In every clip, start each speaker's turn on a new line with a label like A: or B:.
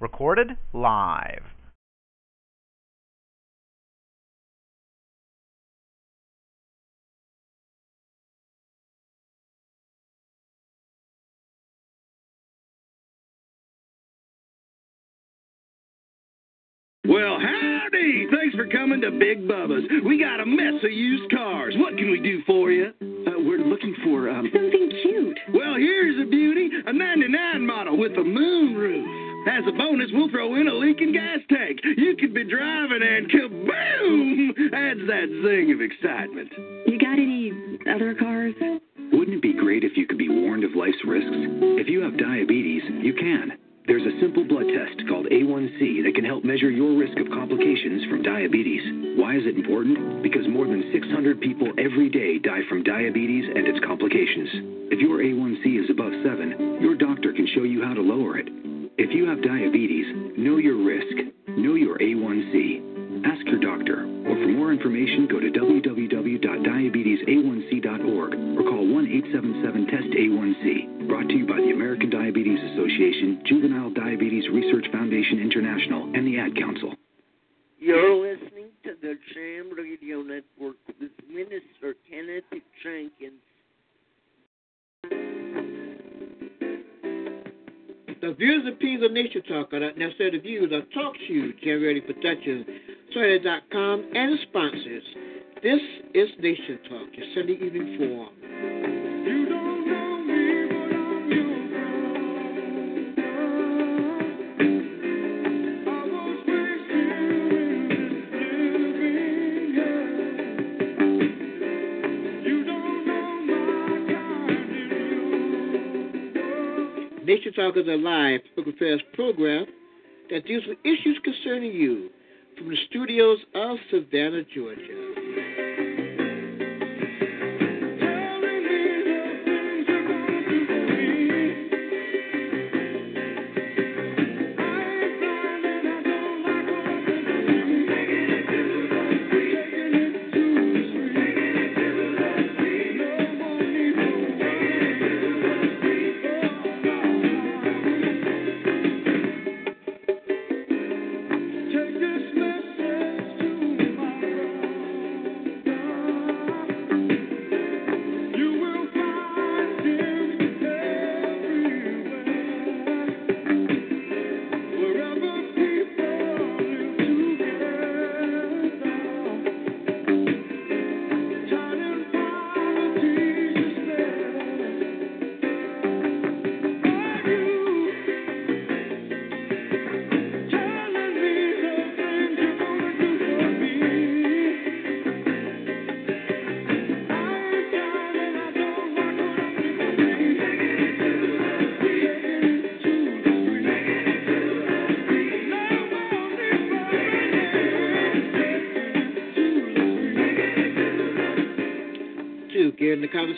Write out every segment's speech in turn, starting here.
A: Recorded live.
B: Well, howdy! Thanks for coming to Big Bubba's. We got a mess of used cars. What can we do for you?
C: Looking for um,
D: something cute.
B: Well, here's a beauty a 99 model with a moon roof. As a bonus, we'll throw in a leaking gas tank. You could be driving and kaboom! Adds that zing of excitement.
D: You got any other cars?
C: Wouldn't it be great if you could be warned of life's risks? If you have diabetes, you can. There's a simple blood test called A1C that can help measure your risk of complications from diabetes. Why is it important? Because more than 600 people every day die from diabetes and its complications. If your A1C is above 7, your doctor can show you how to lower it. If you have diabetes, know your risk. Know your A1C. Ask your doctor, or for more information, go to www.diabetesa1c.org or call 1 877 TEST A1C. Brought to you by the American Diabetes Association, Juvenile Diabetes Research Foundation International, and the Ad Council.
E: You're listening to the Jam Radio Network with Minister Kenneth Jenkins.
F: The views and opinions of Nation Talk are not necessarily the views of Talk Shoe, Jam Radio Production, Twitter.com, and sponsors. This is Nation Talk, your Sunday evening forum. Nation Talk is a live public affairs program that deals with issues concerning you from the studios of Savannah, Georgia.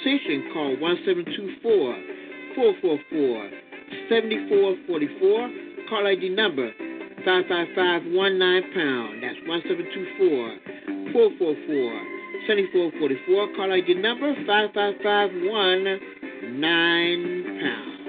F: Conversation, call 1724 444 7444. Call ID number 55519 pound. That's 1724 444 7444. Call ID number 55519 pound.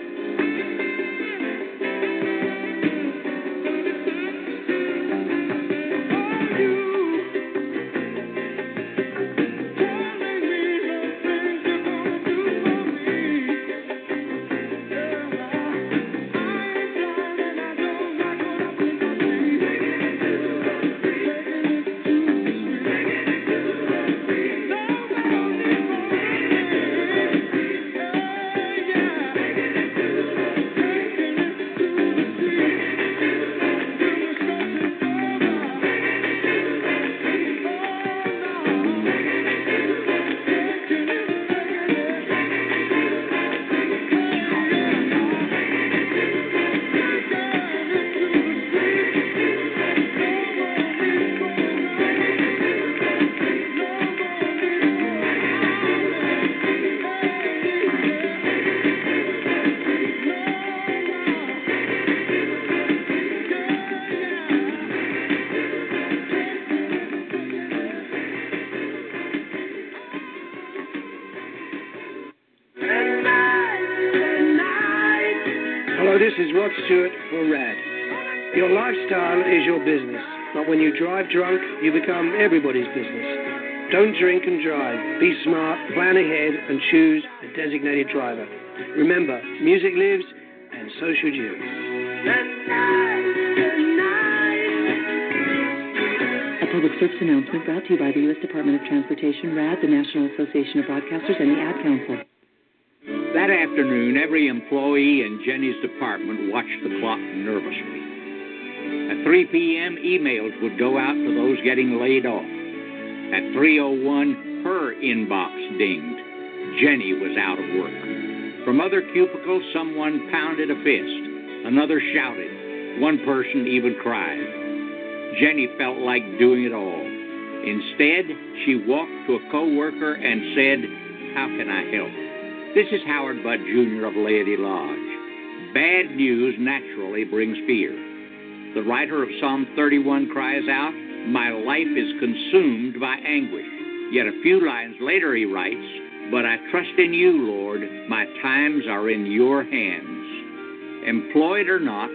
G: You drive drunk, you become everybody's business. Don't drink and drive. Be smart, plan ahead, and choose a designated driver. Remember, music lives, and so should you.
D: A public service announcement brought to you by the U.S. Department of Transportation, RADD, the National Association of Broadcasters, and the Ad Council.
H: That afternoon, every employee in Jenny's department watched the clock nervously. At 3 p.m., emails would go out to those getting laid off. At 3.01, her inbox dinged. Jenny was out of work. From other cubicles, someone pounded a fist. Another shouted. One person even cried. Jenny felt like doing it all. Instead, she walked to a coworker and said, How can I help? This is Howard Butt Jr. of Laity Lodge. Bad news naturally brings fear. The writer of Psalm 31 cries out, My life is consumed by anguish. Yet a few lines later he writes, But I trust in you, Lord. My times are in your hands. Employed or not,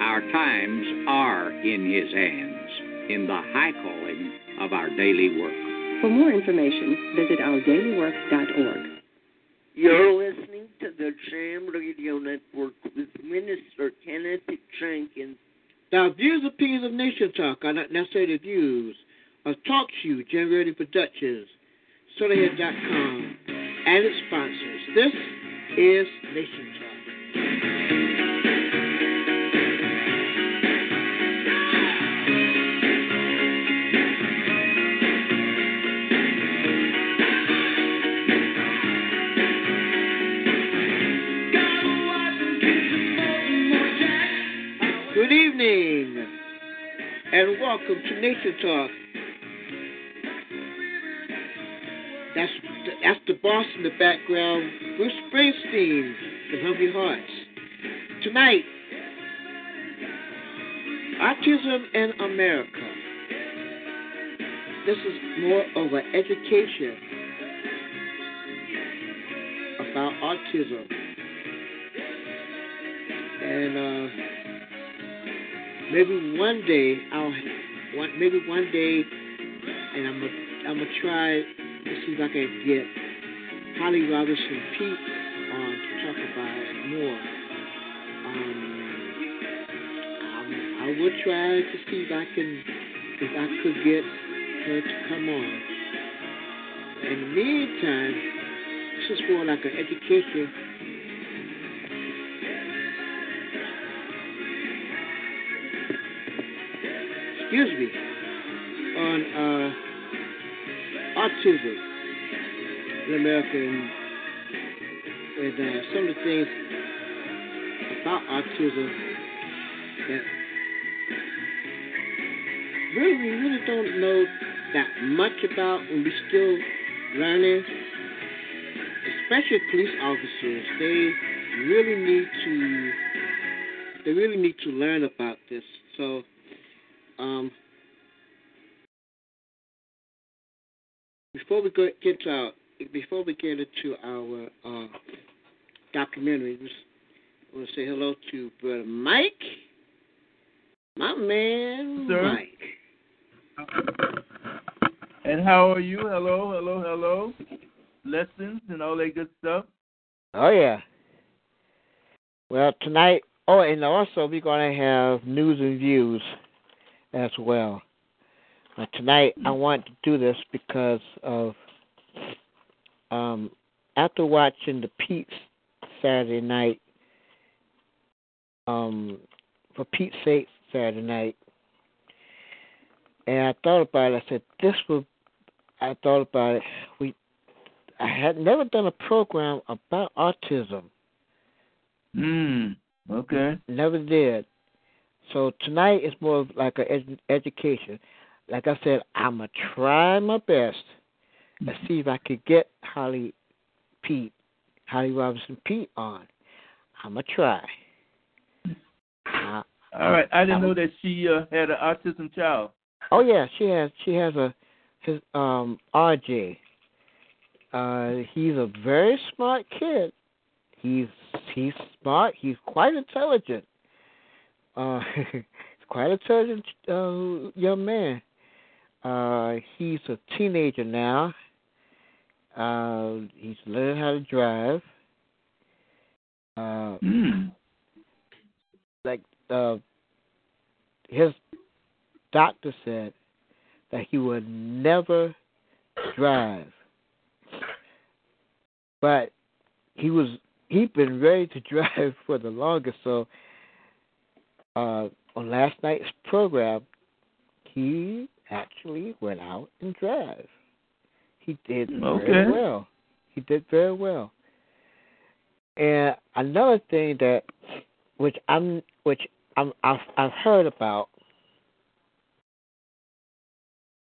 H: our times are in his hands, in the high calling of our daily work.
D: For more information, visit ourdailywork.org.
E: You're listening to the Jam Radio Network with Minister Kenneth Jenkins.
F: Now, views, opinions of Nation Talk are not necessarily the views of Talk Shoe, Generating Productions, SolarHead.com, and its sponsors. This is Nation Talk. And welcome to Nation Talk. That's the, that's the boss in the background, Bruce Springsteen, the Hungry Hearts. Tonight, autism in America. This is more of an education about autism. And uh, maybe one day I'll one maybe one day and I'm gonna I'm gonna try to see if I can get Holly Robinson Peete on to talk about more. Um, I will try to see if I can if I could get her to come on. In the meantime, this is more like an education excuse me, on uh, autism in America and, and uh, some of the things about autism that really we really don't know that much about and we're still learning. Especially police officers, they really need to they really need to learn go, get to our, before we get into our uh, documentary, I want to say hello to brother Mike, my man
I: Sir?
F: Mike.
I: And how are you? Hello, hello, hello. Lessons and all that good stuff.
F: Oh yeah. Well, tonight. Oh, and also we're gonna have news and views as well. Tonight, I want to do this because of um, after watching the Peete's Saturday night, um, for Peete's sake Saturday night, and I thought about it. I said, "This will." I thought about it. We, I had never done a program about autism.
I: Hmm. Okay.
F: Never did. So tonight is more of like an ed- education. Like I said, I'm gonna try my best to see if I could get Holly Peete, Holly Robinson Peete on. I'm gonna try. Uh,
I: All right. I didn't
F: I'm-
I: know that she uh, had an autism child.
F: Oh yeah, she has. She has a his um RJ. Uh, he's a very smart kid. He's he's smart. He's quite intelligent. Uh, he's quite intelligent uh, young man. Uh, he's a teenager now. Uh, he's learning how to drive. Uh,
I: Mm.
F: like uh, his doctor said that he would never drive, but he was he'd been ready to drive for the longest. So uh, on last night's program, he actually went out and drove. He did
I: Okay.
F: very well. He did very well. And another thing that, which I'm, which I'm, I've, I've heard about,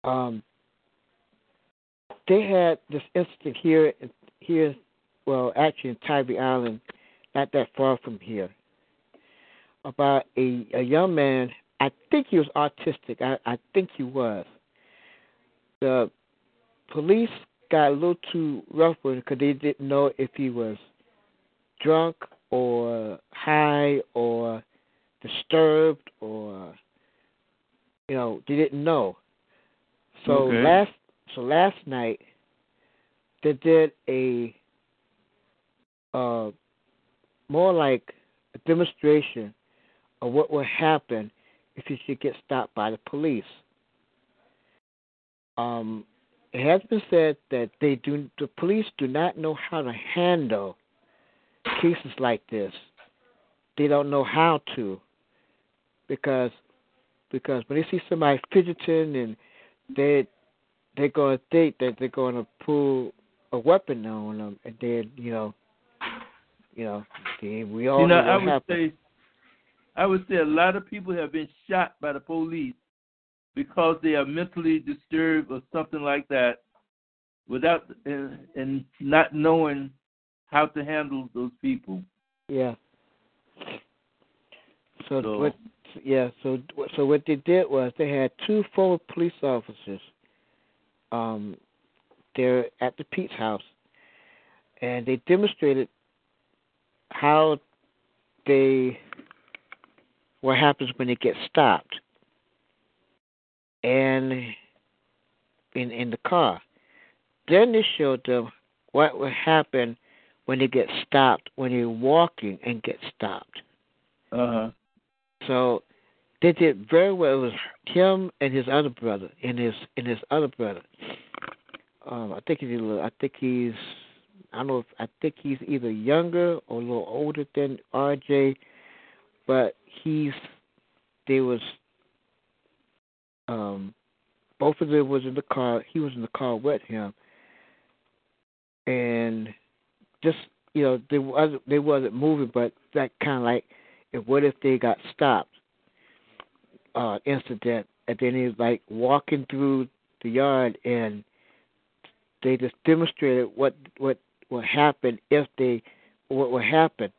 F: um, they had this incident here, here, well, actually in Tybee Island, not that far from here, about a a young man. I think he was autistic. I, I think he was. The police got a little too rough with him because they didn't know if he was drunk or high or disturbed or you know they didn't know. So
I: Okay.
F: last so last night they did a uh more like a demonstration of what would happen if you should get stopped by the police. Um, it has been said that they do the police do not know how to handle cases like this. They don't know how to because because when they see somebody fidgeting and they they're gonna think that they're gonna pull a weapon on them and then you know you know they, we all
I: You know,
F: know
I: I would
F: happened.
I: say, I would say a lot of people have been shot by the police because they are mentally disturbed or something like that, without and, and not knowing how to handle those people.
F: Yeah. So,
I: So-
F: what? Yeah. So so what they did was they had two former police officers. Um, there at the Peete's house, and they demonstrated how they what happens when they get stopped and in in the car. Then they showed them what would happen when they get stopped when you're walking and get stopped.
I: Uh huh.
F: So they did very well. It was him and his other brother, and his and his other brother. Um, I think he's a little, I think he's I don't know if I think he's either younger or a little older than RJ, but he's they was um both of them was in the car. He was in the car with him, and just you know they wasn't they wasn't moving, but that kind of like what if they got stopped uh incident and then he was like walking through the yard and they just demonstrated what what what happened if they what would happen.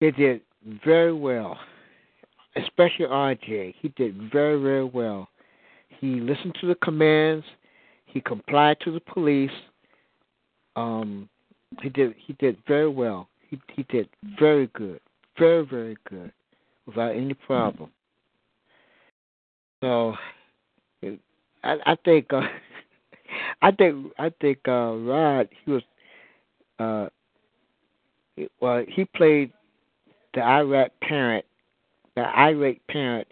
F: They did very well. Especially RJ. He did very, very well. He listened to the commands, he complied to the police. Um he did he did very well. He he did very good. Very, very good. Without any problem. So I I think uh, I think I think uh Rod he was uh well he played the Iraq parent the irate parent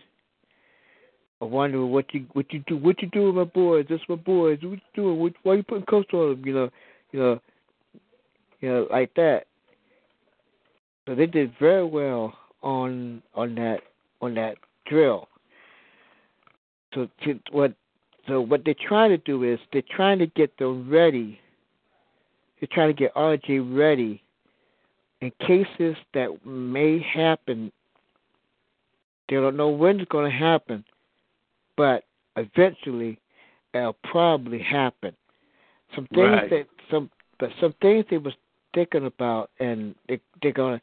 F: wondering what you what you do what you do with my boys, this my boys, what you doing, what why you putting cuffs on them, you know, you know you know, like that. So they did very well on on that on that drill. So to, what so what they're trying to do is they're trying to get them ready. They're trying to get RJ ready in cases that may happen. They don't know when it's going to happen, but eventually it'll probably happen. Some things
I: Right.
F: that some but some things they was thinking about and they they're gonna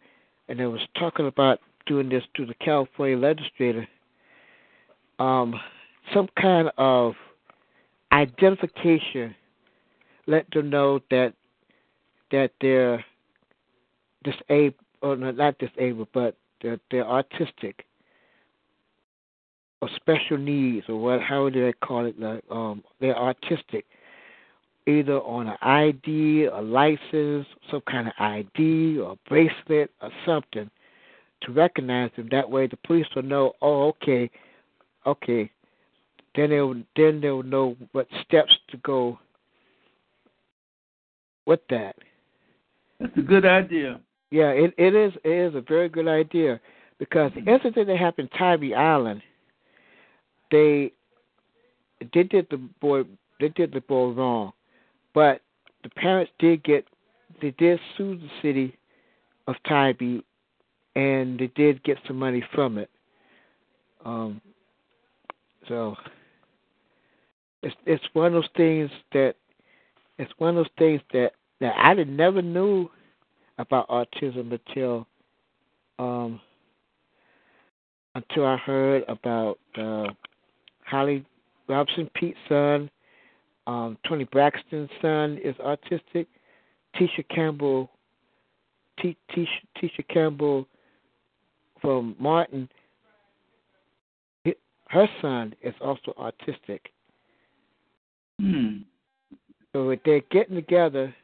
F: and they was talking about doing this to the California legislator. Um, some kind of identification let them know that that they're disabled, or no, not disabled, but they're, they're autistic or special needs or what how do they call it like um they're artistic either on an id a license some kind of id or bracelet or something to recognize them. That way the police will know oh okay okay. Then they'll then they'll know what steps to go with that.
I: That's a good idea.
F: yeah it it is it is a very good idea. Because the incident that happened in Tybee Island they they did the boy they did the boy wrong, but the parents did get they did sue the city of Tybee, and they did get some money from it. Um, so it's it's one of those things that it's one of those things that that I never knew about autism until um until I heard about uh Holly Robinson Peete's son, um, Toni Braxton's son is autistic. Tisha Campbell, T- Tisha, Tisha Campbell from Martin, her son is also autistic.
I: Hmm.
F: So they're getting together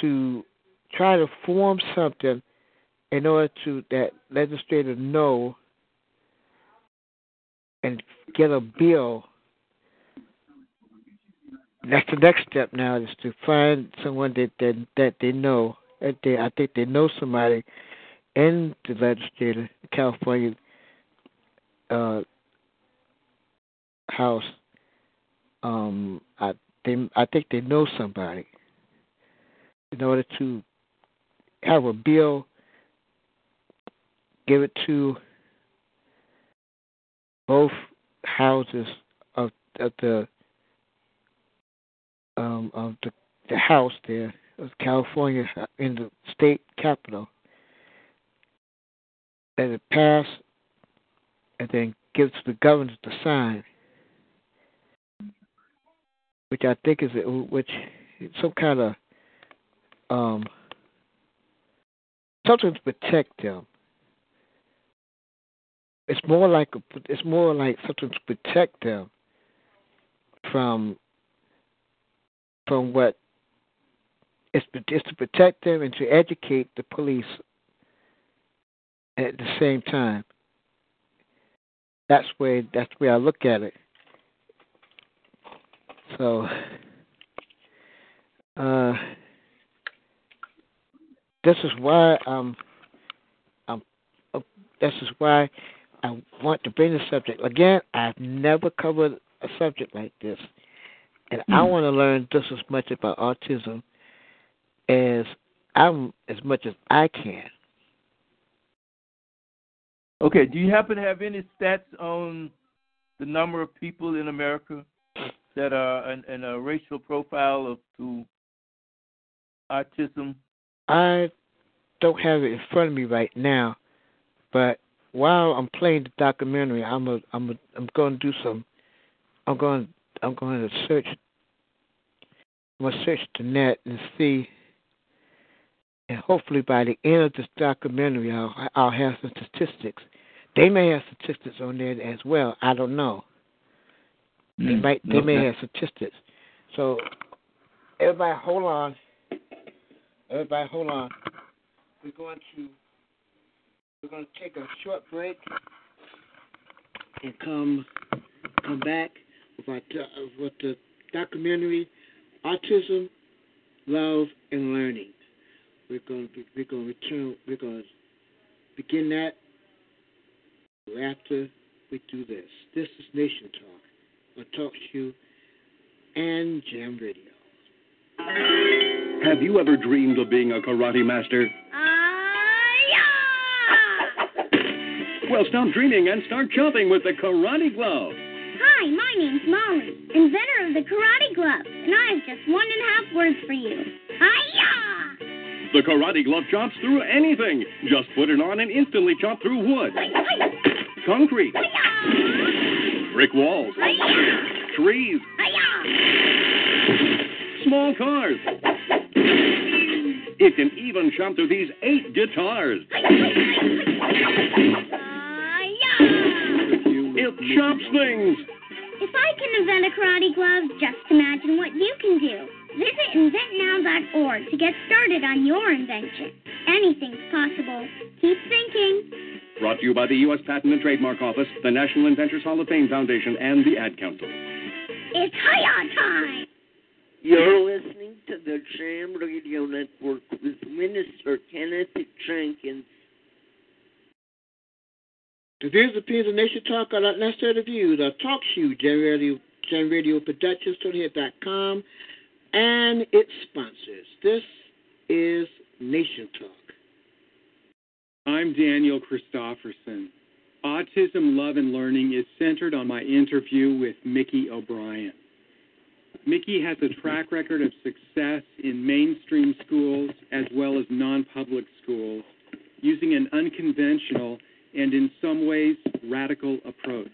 F: to try to form something in order to that legislators know and get a bill. That's the next step now is to find someone that that, that they know. That they, I think they know somebody in the legislature, California uh, House. Um, I they I think they know somebody in order to have a bill, give it to both houses of, of the um, of the the house there of California in the state capital, and it pass, and then gives the governor to sign, which I think is which some kind of um, something to protect them. It's more like a, it's more like something to protect them from from what it's, it's to protect them and to educate the police at the same time. That's where that's where I look at it. So uh this is why um um uh, this is why I want to bring the subject again. I've never covered a subject like this, and I hmm. want to learn just as much about autism as I'm as much as I can.
I: Okay. Do you happen to have any stats on the number of people in America that are in, in a racial profile of to autism?
F: I don't have it in front of me right now, but while I'm playing the documentary, I'm a, I'm a, I'm going to do some. I'm going I'm going to search. I'm going to search the net and see. And hopefully, by the end of this documentary, I'll I'll have some statistics. They may have statistics on there as well. I don't know. They mm, might. They may have statistics. So, everybody, hold on. Everybody, hold on. We're going to we're going to take a short break and come come back with our uh, with the documentary Autism, Love, and Learning. We're going to we're going to return. We're going to begin that after we do this. This is Nation Talk on Talk Show and Jam Radio.
B: Have you ever dreamed of being a karate master? Well, stop dreaming and start chopping with the Karate Glove.
J: Hi, my name's Molly, inventor of the Karate Glove, and I have just one and a half words for you. Hiya!
B: The Karate Glove chops through anything. Just put it on and instantly chop through wood, concrete, brick walls, trees, small cars,
K: It can even jump through these eight guitars. It chops things.
J: If I can invent a karate glove, just imagine what you can do. Visit inventnow.org to get started on your invention. Anything's possible. Keep thinking.
K: Brought to you by the U.S. Patent and Trademark Office, the National Inventors Hall of Fame Foundation, and the Ad Council.
J: It's Hiya time!
E: You're listening to the Jam Radio Network with Minister Kenneth Jenkins.
F: The views, opinions, and Nation Talk are not necessarily views. Our talk show, Jam Radio, Jam Radio Productions, TonyHit.com, and its sponsors. This is Nation Talk.
L: I'm Daniel Christofferson. Autism Love and Learning is centered on my interview with Mickey O'Brien. Mickey has a track record of success in mainstream schools as well as non public schools using an unconventional and in some ways radical approach.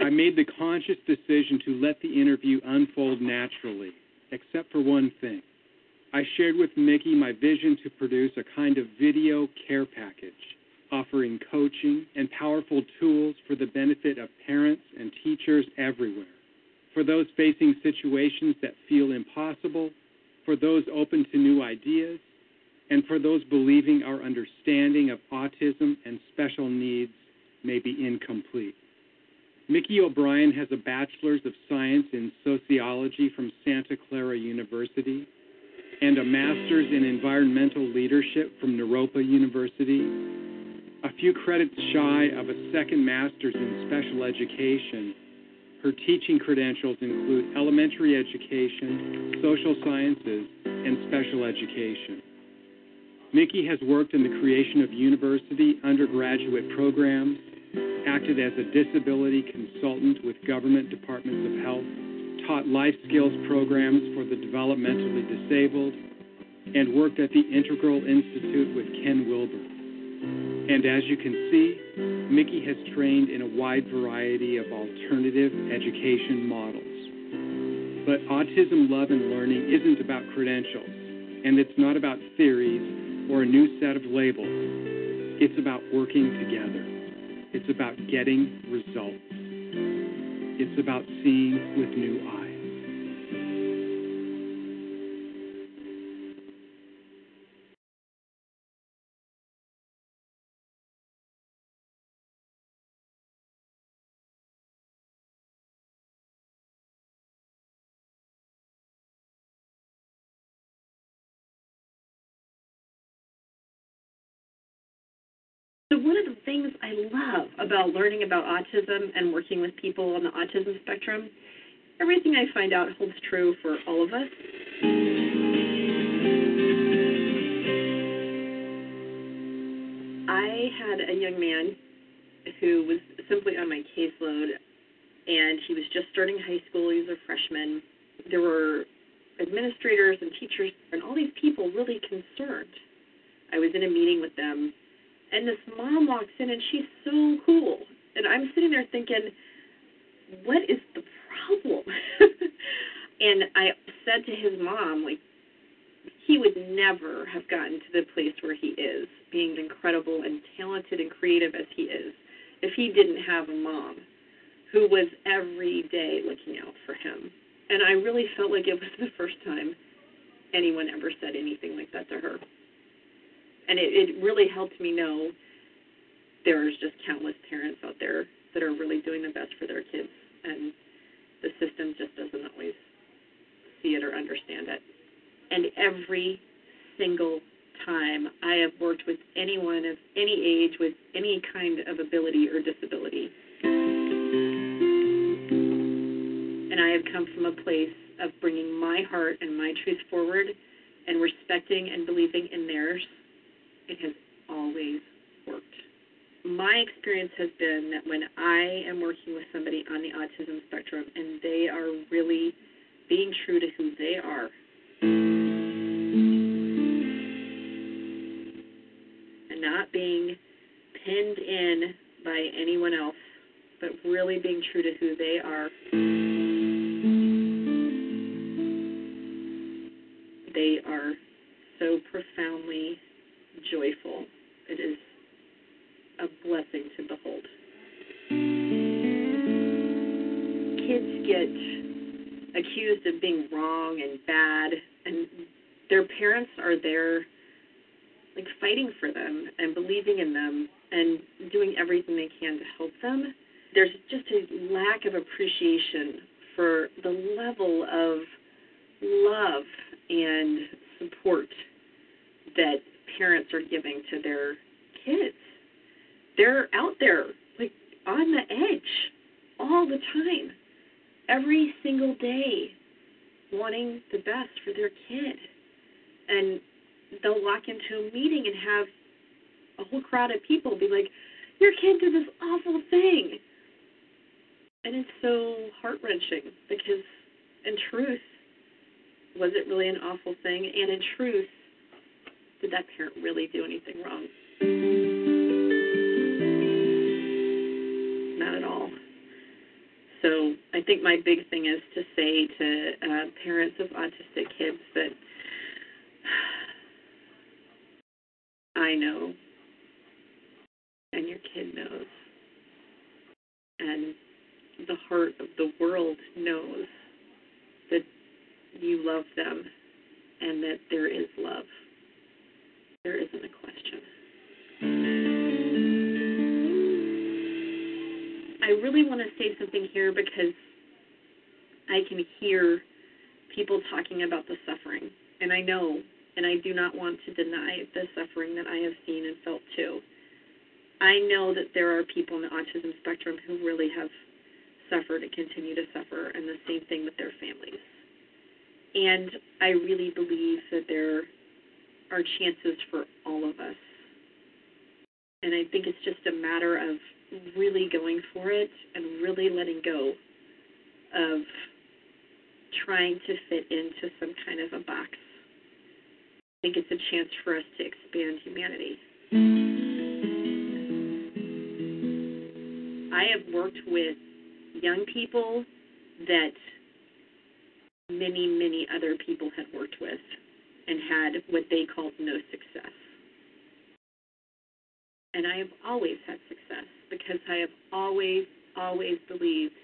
L: I made the conscious decision to let the interview unfold naturally, except for one thing. I shared with Mickey my vision to produce a kind of video care package offering coaching and powerful tools for the benefit of parents and teachers everywhere. For those facing situations that feel impossible, for those open to new ideas, and for those believing our understanding of autism and special needs may be incomplete. Mickey O'Brien has a Bachelor's of Science in Sociology from Santa Clara University and a Master's in Environmental Leadership from Naropa University. A few credits shy of a second Master's in Special Education, her teaching credentials include elementary education, social sciences, and special education. Mickey has worked in the creation of university undergraduate programs, acted as a disability consultant with government departments of health, taught life skills programs for the developmentally disabled, and worked at the Integral Institute with Ken Wilber. And as you can see, Mickey has trained in a wide variety of alternative education models. But autism, love, and learning isn't about credentials, and it's not about theories or a new set of labels. It's about working together. It's about getting results. It's about seeing with new eyes.
M: One of the things I love about learning about autism and working with people on the autism spectrum, everything I find out holds true for all of us. I had a young man who was simply on my caseload, and he was just starting high school. He was a freshman. There were administrators and teachers and all these people really concerned. I was in a meeting with them and this mom walks in and she's so cool. And I'm sitting there thinking, what is the problem? and I said to his mom, like, he would never have gotten to the place where he is, being incredible and talented and creative as he is, if he didn't have a mom who was every day looking out for him. And I really felt like it was the first time anyone ever said anything like that to her and it, it really helped me know there's just countless parents out there that are really doing the best for their kids, and the system just doesn't always see it or understand it. And every single time I have worked with anyone of any age with any kind of ability or disability, and I have come from a place of bringing my heart and my truth forward and respecting and believing in theirs it has always worked. My experience has been that when I am working with somebody on the autism spectrum and they are really being true to who they are, and not being pinned in by anyone else, but really being true to who they are, they are so profoundly joyful. It is a blessing to behold. Kids get accused of being wrong and bad, and their parents are there, like fighting for them and believing in them and doing everything they can to help them. There's just a lack of appreciation for the level of love and support that parents are giving to their kids. They're out there, like on the edge, all the time, every single day, wanting the best for their kid. And they'll walk into a meeting and have a whole crowd of people be like, Your kid did this awful thing. And it's so heart wrenching because, in truth, was it really an awful thing? And in truth, did that parent really do anything wrong? Not at all. So I think my big thing is to say to uh, parents of autistic kids that I know and your kid knows and the heart of the world knows that you love them and that there is love. There isn't a question. I really want to say something here because I can hear people talking about the suffering. And I know, and I do not want to deny the suffering that I have seen and felt too. I know that there are people in the autism spectrum who really have suffered and continue to suffer, and the same thing with their families. And I really believe that there are chances for all of us. And I think it's just a matter of really going for it and really letting go of trying to fit into some kind of a box. I think it's a chance for us to expand humanity. I have worked with young people that many, many other people had worked with and had what they called no success. And I have always had success because I have always, always believed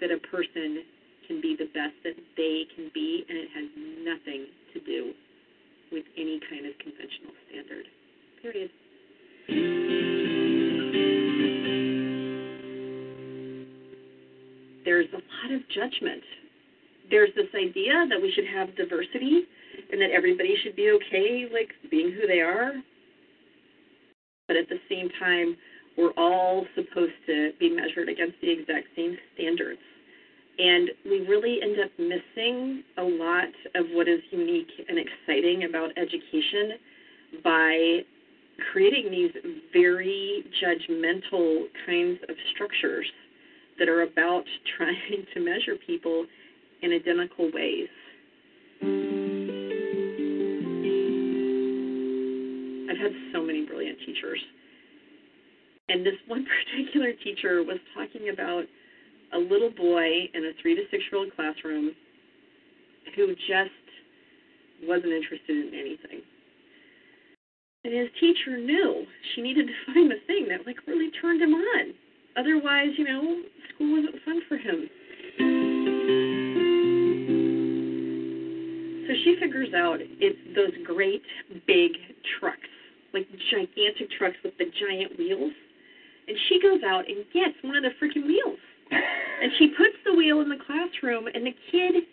M: that a person can be the best that they can be, and it has nothing to do with any kind of conventional standard. Period. There's a lot of judgment. There's this idea that we should have diversity and that everybody should be okay, like being who they are. But at the same time, we're all supposed to be measured against the exact same standards. And we really end up missing a lot of what is unique and exciting about education by creating these very judgmental kinds of structures that are about trying to measure people in identical ways. I've had so many brilliant teachers. And this one particular teacher was talking about a little boy in a three to six year old classroom who just wasn't interested in anything. And his teacher knew she needed to find the thing that like really turned him on. Otherwise, you know, school wasn't fun for him. So she figures out it's those great big trucks, like gigantic trucks with the giant wheels. And she goes out and gets one of the freaking wheels. And she puts the wheel in the classroom, and the kid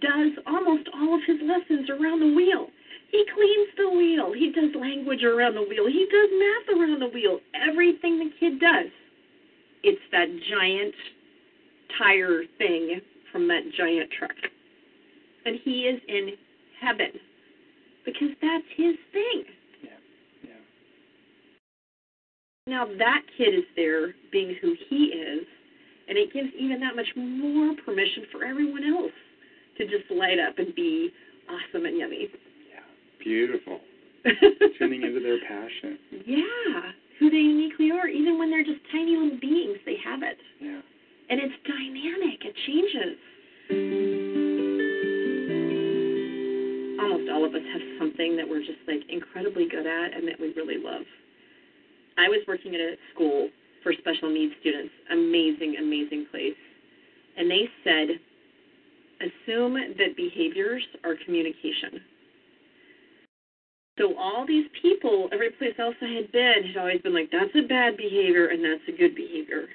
M: does almost all of his lessons around the wheel. He cleans the wheel. He does language around the wheel. He does math around the wheel. Everything the kid does. It's that giant tire thing from that giant truck. And he is in heaven because that's his thing. Now that kid is there being who he is, and it gives even that much more permission for everyone else to just light up and be awesome and yummy.
L: Yeah, beautiful. Tuning into their passion.
M: Yeah, who they uniquely are, even when they're just tiny little beings, they have it.
L: Yeah.
M: And it's dynamic, it changes. Almost all of us have something that we're just like incredibly good at and that we really love. I was working at a school for special needs students, amazing, amazing place. And they said, assume that behaviors are communication. So all these people, every place else I had been, had always been like, that's a bad behavior and that's a good behavior.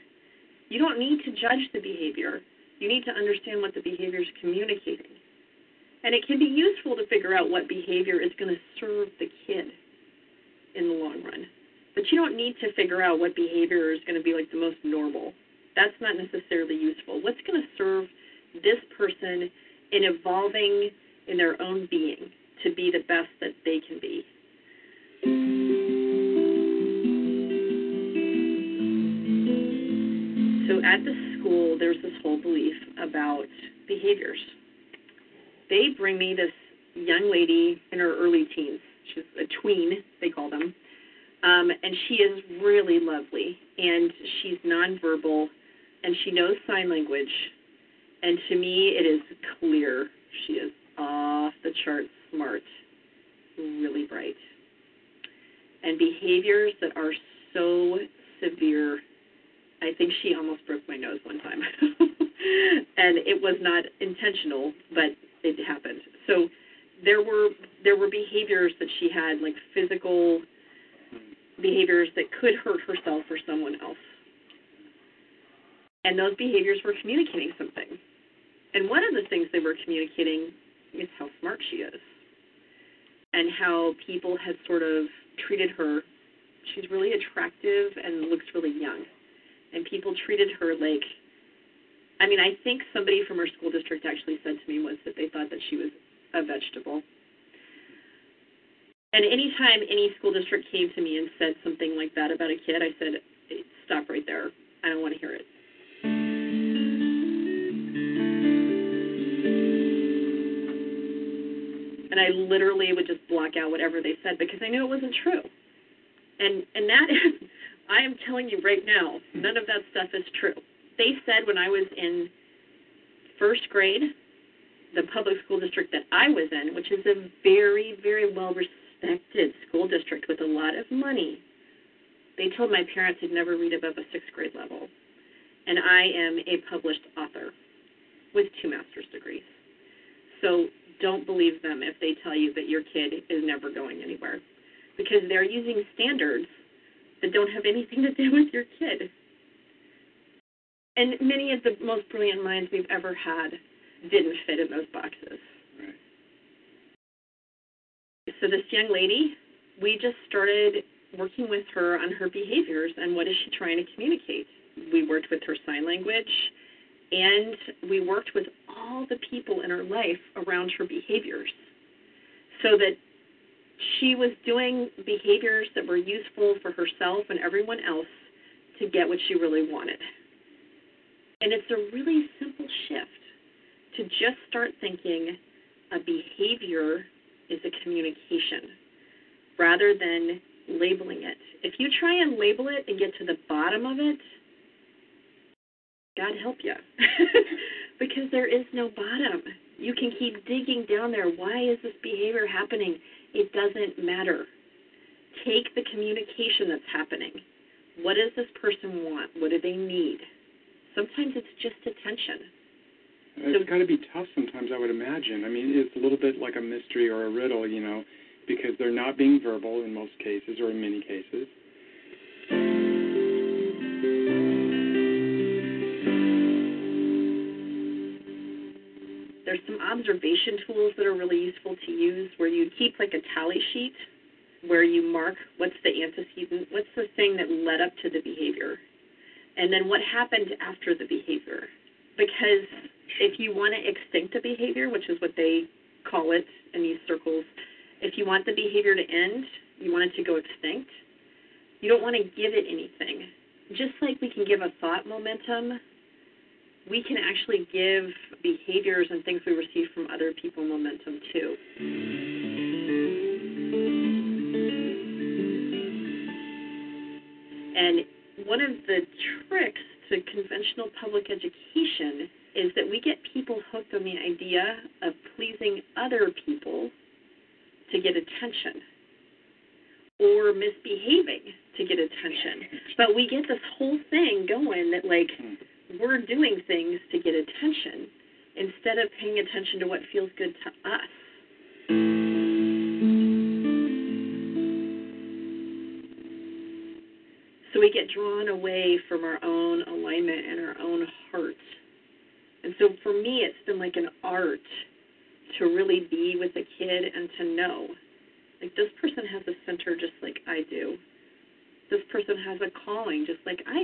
M: You don't need to judge the behavior. You need to understand what the behavior is communicating. And it can be useful to figure out what behavior is going to serve the kid in the long run. But you don't need to figure out what behavior is going to be like the most normal. That's not necessarily useful. What's going to serve this person in evolving in their own being to be the best that they can be? So at the school, there's this whole belief about behaviors. They bring me this young lady in her early teens. She's a tween. Um, and she is really lovely, and she's nonverbal, and she knows sign language. And to me, it is clear she is off the chart smart, really bright. And behaviors that are so severe. I think she almost broke my nose one time. and it was not intentional, but it happened. So there were there were behaviors that she had like physical behaviors that could hurt herself or someone else. And those behaviors were communicating something. And one of the things they were communicating is how smart she is and how people had sort of treated her. She's really attractive and looks really young. And people treated her like, I mean, I think somebody from her school district actually said to me once that they thought that she was a vegetable. And anytime any school district came to me and said something like that about a kid, I said, stop right there. I don't want to hear it. And I literally would just block out whatever they said because I knew it wasn't true. And and that is I am telling you right now, none of that stuff is true. They said when I was in first grade, the public school district that I was in, which is a very, very well respected school district with a lot of money, they told my parents I'd never read above a sixth grade level. And I am a published author with two master's degrees. So don't believe them if they tell you that your kid is never going anywhere because they're using standards that don't have anything to do with your kid. And many of the most brilliant minds we've ever had didn't fit in those boxes.
L: Right.
M: So this young lady, we just started working with her on her behaviors and what is she trying to communicate. We worked with her sign language and we worked with all the people in her life around her behaviors so that she was doing behaviors that were useful for herself and everyone else to get what she really wanted. And it's a really simple shift to just start thinking a behavior is a communication rather than labeling it. If you try and label it and get to the bottom of it, God help you. because there is no bottom. You can keep digging down there. Why is this behavior happening? It doesn't matter. Take the communication that's happening. What does this person want? What do they need? Sometimes it's just attention.
L: It's got to be tough sometimes, I would imagine. I mean, it's a little bit like a mystery or a riddle, you know, because they're not being verbal in most cases or in many cases.
M: There's some observation tools that are really useful to use where you keep like a tally sheet where you mark what's the antecedent, what's the thing that led up to the behavior, and then what happened after the behavior. Because if you want to extinct a behavior, which is what they call it in these circles, if you want the behavior to end, you want it to go extinct, you don't want to give it anything. Just like we can give a thought momentum, we can actually give behaviors and things we receive from other people momentum too. And one of the tricks to conventional public education is that we get people hooked on the idea of pleasing other people get attention or misbehaving to get attention. But we get this whole thing going that like hmm. we're doing things to get attention instead of paying attention to what feels good to us. So we get drawn away from our own alignment and our own heart. And so for me, it's been like an art to really be with a kid and to know like this person has a center just like I do. This person has a calling just like I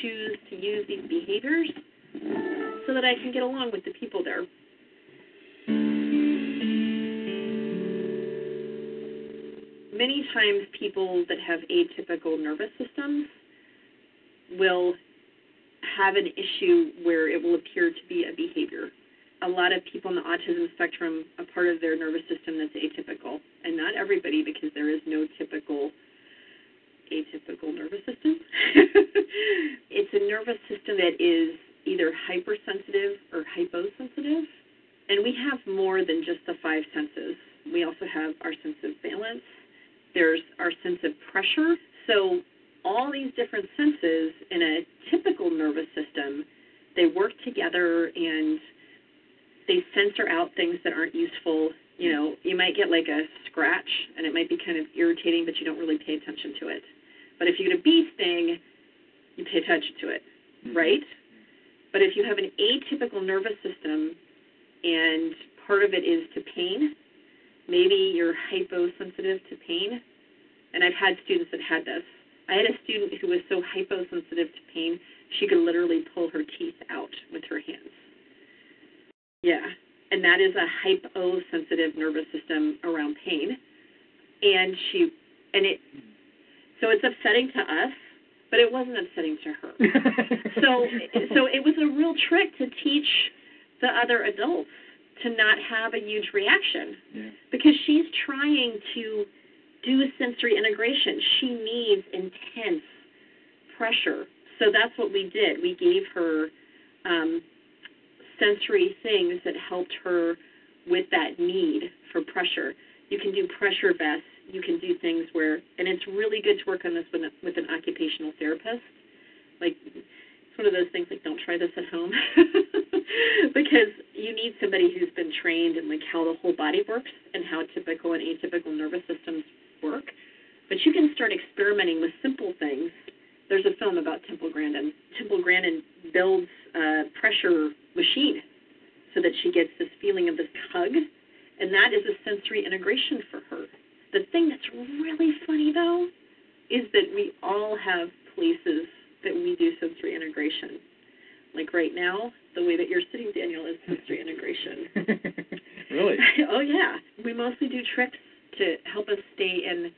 M: choose to use these behaviors so that I can get along with the people there. Many times, people that have atypical nervous systems will have an issue where it will appear to be a behavior. A lot of people on the autism spectrum, a part of their nervous system that's atypical, and not everybody because there is no typical atypical nervous system. it's a nervous system that is either hypersensitive or hyposensitive. And we have more than just the five senses. We also have our sense of balance, there's our sense of pressure. So, all these different senses in a typical nervous system, they work together and they censor out things that aren't useful. You know, you might get like a scratch and it might be kind of irritating, but you don't really pay attention to it. But if you get a bee sting, you pay attention to it, mm-hmm. right? But if you have an atypical nervous system and part of it is to pain, maybe you're hyposensitive to pain. And I've had students that had this. I had a student who was so hyposensitive to pain, she could literally pull her teeth out with her hands. Yeah. And that is a hyposensitive nervous system around pain. And she, and it, mm-hmm. So it's upsetting to us, but it wasn't upsetting to her. so, so it was a real trick to teach the other adults to not have a huge reaction
L: Yeah.
M: because she's trying to do sensory integration. She needs intense pressure. So that's what we did. We gave her um, sensory things that helped her with that need for pressure. You can do pressure vests. You can do things where, and it's really good to work on this with, with an occupational therapist. Like, it's one of those things like, don't try this at home. because you need somebody who's been trained in like how the whole body works and how typical and atypical nervous systems work. But you can start experimenting with simple things. There's a film about Temple Grandin. Temple Grandin builds a pressure machine so that she gets this feeling of this tug, and that is a sensory integration for her. The thing that's really funny though is that we all have places that we do sensory integration. Like right now, the way that you're sitting, Daniel, is sensory integration.
L: Really?
M: oh yeah. We mostly do tricks to help us stay in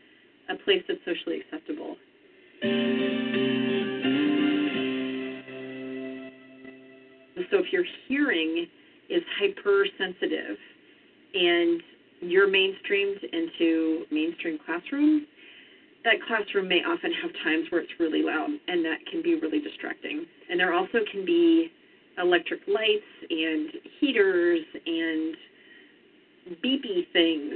M: a place that's socially acceptable. So if your hearing is hypersensitive and you're mainstreamed into mainstream classrooms, that classroom may often have times where it's really loud and that can be really distracting. And there also can be electric lights and heaters and beepy things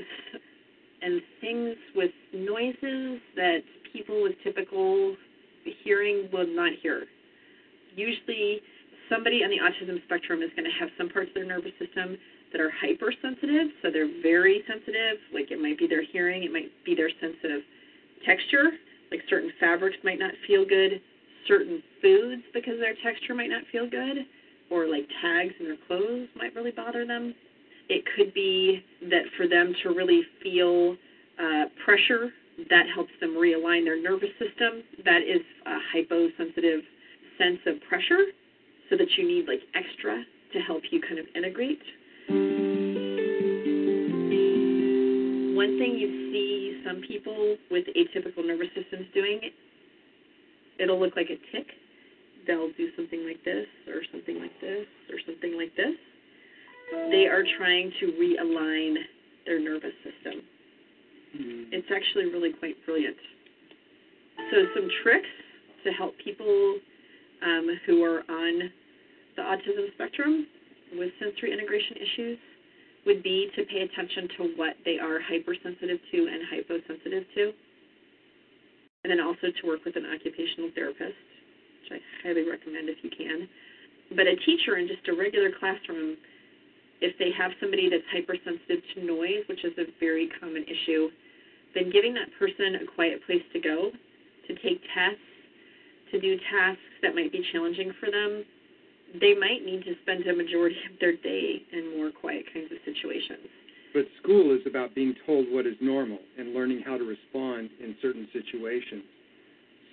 M: and things with noises that people with typical hearing will not hear. Usually, somebody on the autism spectrum is going to have some parts of their nervous system that are hypersensitive, so they're very sensitive. Like it might be their hearing, it might be their sense of texture. Like certain fabrics might not feel good, certain foods because their texture might not feel good, or like tags in their clothes might really bother them. It could be that for them to really feel uh, pressure, that helps them realign their nervous system. That is a hyposensitive sense of pressure, so that you need like extra to help you kind of integrate. One thing you see some people with atypical nervous systems doing, it'll look like a tick. They'll do something like this, or something like this, or something like this. They are trying to realign their nervous system. It's actually really quite brilliant. So, some tricks to help people um, who are on the autism spectrum with sensory integration issues would be to pay attention to what they are hypersensitive to and hyposensitive to. And then also to work with an occupational therapist, which I highly recommend if you can. But a teacher in just a regular classroom, if they have somebody that's hypersensitive to noise, which is a very common issue, then giving that person a quiet place to go, to take tests, to do tasks that might be challenging for them, they might need to spend a majority of their day in more quiet kinds of situations.
L: But school is about being told what is normal and learning how to respond in certain situations.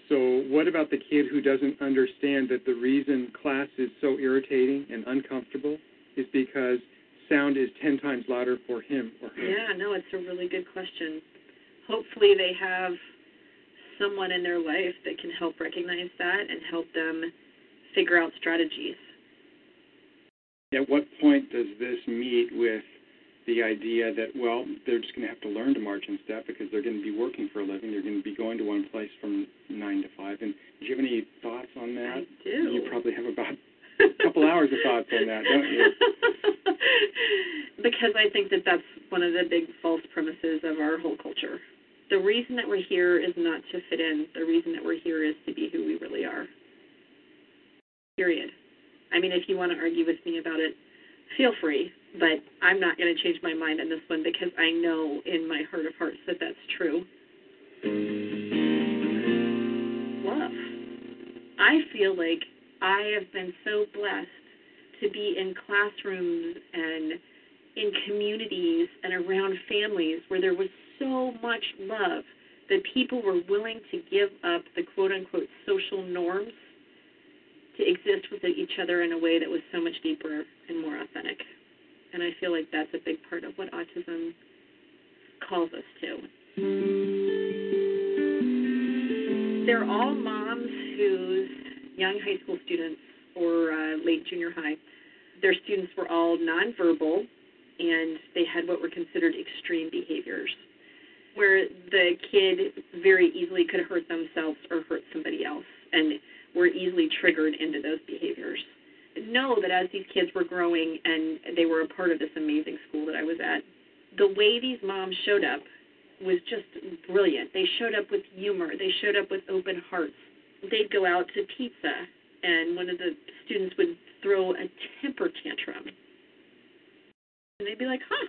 L: So, what about the kid who doesn't understand that the reason class is so irritating and uncomfortable is because sound is 10 times louder for him or her?
M: Yeah, no, it's a really good question. Hopefully, they have someone in their life that can help recognize that and help them figure out strategies.
L: At what point does this meet with the idea that, well, they're just going to have to learn to march in step because they're going to be working for a living, they're going to be going to one place from 9 to 5? And do you have any thoughts on that?
M: I do.
L: You probably have about a couple hours of thoughts on that, don't you?
M: because I think that that's one of the big false premises of our whole culture. The reason that we're here is not to fit in. The reason that we're here is to be who we really are. Period. I mean, if you want to argue with me about it, feel free, but I'm not going to change my mind on this one because I know in my heart of hearts that that's true. Love. I feel like I have been so blessed to be in classrooms and in communities and around families where there was so much love that people were willing to give up the quote unquote social norms to exist with each other in a way that was so much deeper and more authentic. And I feel like that's a big part of what autism calls us to. They're all moms whose young high school students or uh, late junior high, their students were all nonverbal and they had what were considered extreme behaviors. where the kid very easily could hurt themselves or hurt somebody else and were easily triggered into those behaviors. Know that as these kids were growing and they were a part of this amazing school that I was at, the way these moms showed up was just brilliant. They showed up with humor, they showed up with open hearts. They'd go out to pizza, and one of the students would throw a temper tantrum. And they'd be like, huh.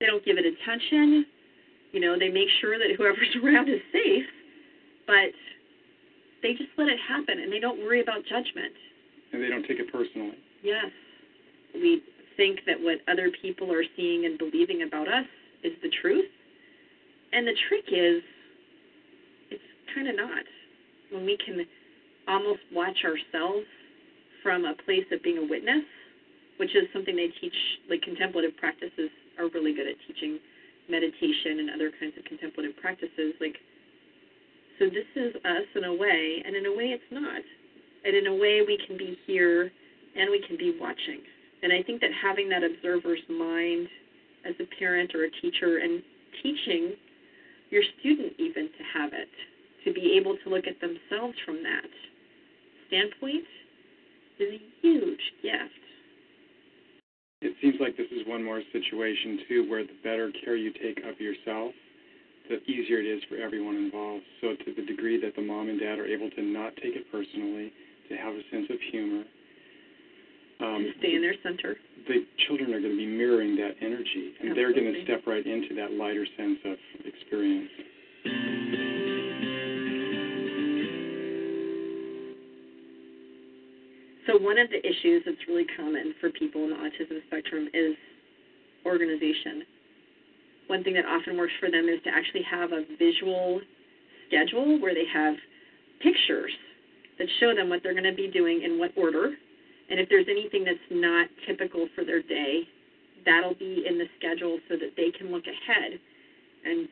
M: They don't give it attention. You know, they make sure that whoever's around is safe, but they just let it happen and they don't worry about judgment.
L: And they don't take it personally.
M: Yes. We think that what other people are seeing and believing about us is the truth. And the trick is, it's kind of not. When we can almost watch ourselves from a place of being a witness, which is something they teach, like contemplative practices are really good at teaching meditation and other kinds of contemplative practices. Like, so this is us in a way, and in a way it's not. And in a way we can be here and we can be watching. And I think that having that observer's mind as a parent or a teacher and teaching your student even to have it, to be able to look at themselves from that standpoint is a huge gift.
L: It seems like this is one more situation, too, where the better care you take of yourself, the easier it is for everyone involved. So, to the degree that the mom and dad are able to not take it personally, to have a sense of humor, um,
M: stay in their center.
L: the children are going to be mirroring that energy, and they're going to step right into that lighter sense of experience.
M: So one of the issues that's really common for people in the autism spectrum is organization. One thing that often works for them is to actually have a visual schedule where they have pictures that show them what they're going to be doing in what order. And if there's anything that's not typical for their day, that'll be in the schedule so that they can look ahead and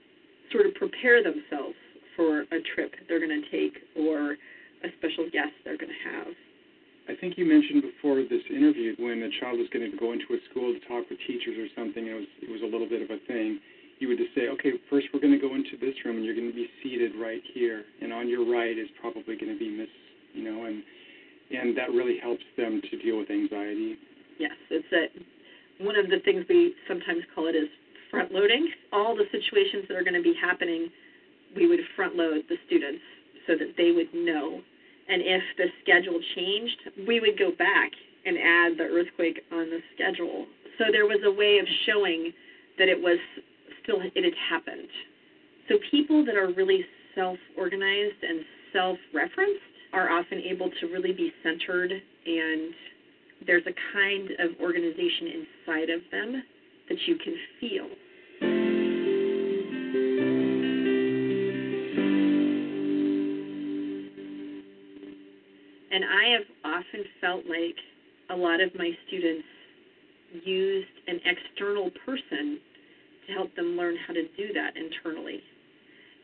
M: sort of prepare themselves for a trip they're going to take or a special guest they're going to have.
L: I think you mentioned before this interview when a child was going to go into a school to talk with teachers or something, it was it was a little bit of a thing. You would just say, okay, first we're going to go into this room, and you're going to be seated right here, and on your right is probably going to be Miss, you know, and and that really helps them to deal with anxiety.
M: Yes, it's a one of the things we sometimes call it is front loading. All the situations that are going to be happening, we would front load the students so that they would know. And if the schedule changed, we would go back and add the earthquake on the schedule. So there was a way of showing that it was still it had happened. So people that are really self-organized and self-referenced are often able to really be centered and there's a kind of organization inside of them that you can feel. Often felt like a lot of my students used an external person to help them learn how to do that internally.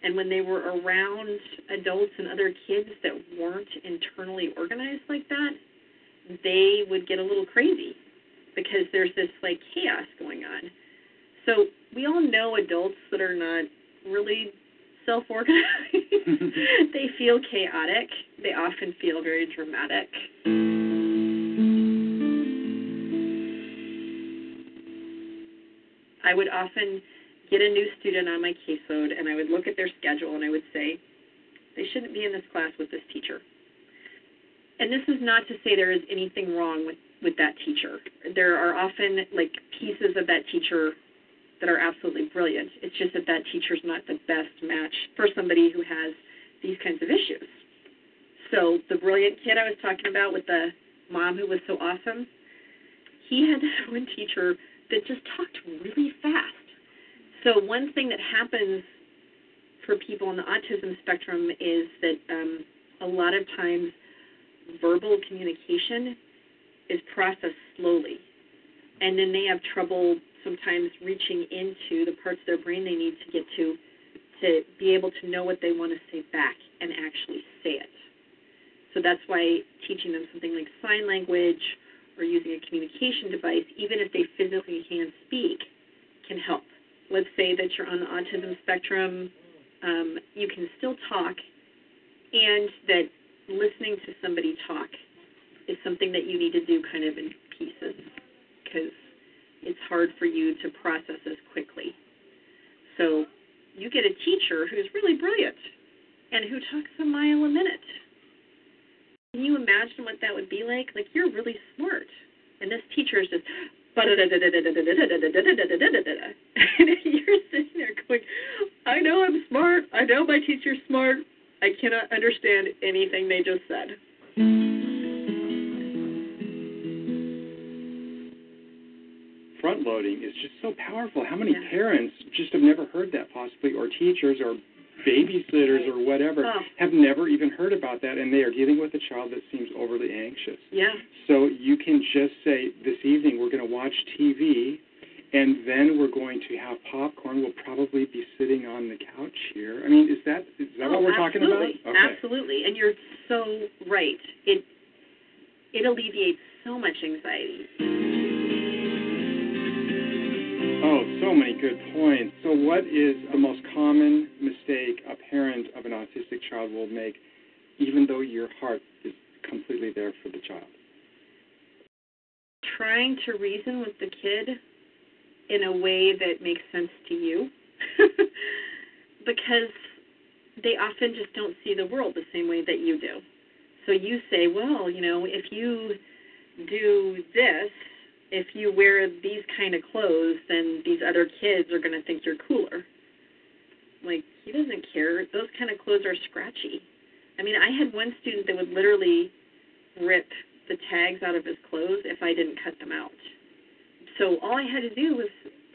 M: And when they were around adults and other kids that weren't internally organized like that, they would get a little crazy because there's this like chaos going on. So we all know adults that are not really self organized. they feel chaotic. They often feel very dramatic. I would often get a new student on my caseload and I would look at their schedule and I would say, they shouldn't be in this class with this teacher. And this is not to say there is anything wrong with, with that teacher. There are often like pieces of that teacher that are absolutely brilliant. It's just that that teacher's not the best match for somebody who has these kinds of issues. So the brilliant kid I was talking about with the mom who was so awesome, he had this one teacher that just talked really fast. So one thing that happens for people on the autism spectrum is that um, a lot of times verbal communication is processed slowly, and then they have trouble sometimes reaching into the parts of their brain they need to get to to be able to know what they want to say back and actually say it. So that's why teaching them something like sign language or using a communication device, even if they physically can't speak, can help. let's say that you're on the autism spectrum, um, you can still talk, and that listening to somebody talk is something that you need to do kind of in pieces because it's hard for you to process as quickly. So you get a teacher who's really brilliant and who talks a mile a minute. Can you imagine what that would be like? Like you're really smart, and this teacher is just and you're sitting there going, I know I'm smart. I know my teacher's smart. I cannot understand anything they just said.
L: Front loading is just so powerful. How many parents just have never heard that possibly, or teachers, or babysitters, or whatever,
M: Oh.
L: have never even heard about that, and they are dealing with a child that seems overly anxious.
M: Yeah.
L: So you can just say, this evening we're going to watch TV, and then we're going to have popcorn. We'll probably be sitting on the couch here. I mean, is that is that
M: oh,
L: what we're talking about?
M: absolutely.
L: Okay.
M: Absolutely. And you're so right. It it alleviates so much anxiety.
L: Many good points. So, what is the most common mistake a parent of an autistic child will make, even though your heart is completely there for the child?
M: Trying to reason with the kid in a way that makes sense to you. because they often just don't see the world the same way that you do. So you say, well, you know, if you do this, if you wear these kind of clothes, then these other kids are going to think you're cooler. Like, he doesn't care. Those kind of clothes are scratchy. I mean, I had one student that would literally rip the tags out of his clothes if I didn't cut them out. So all I had to do was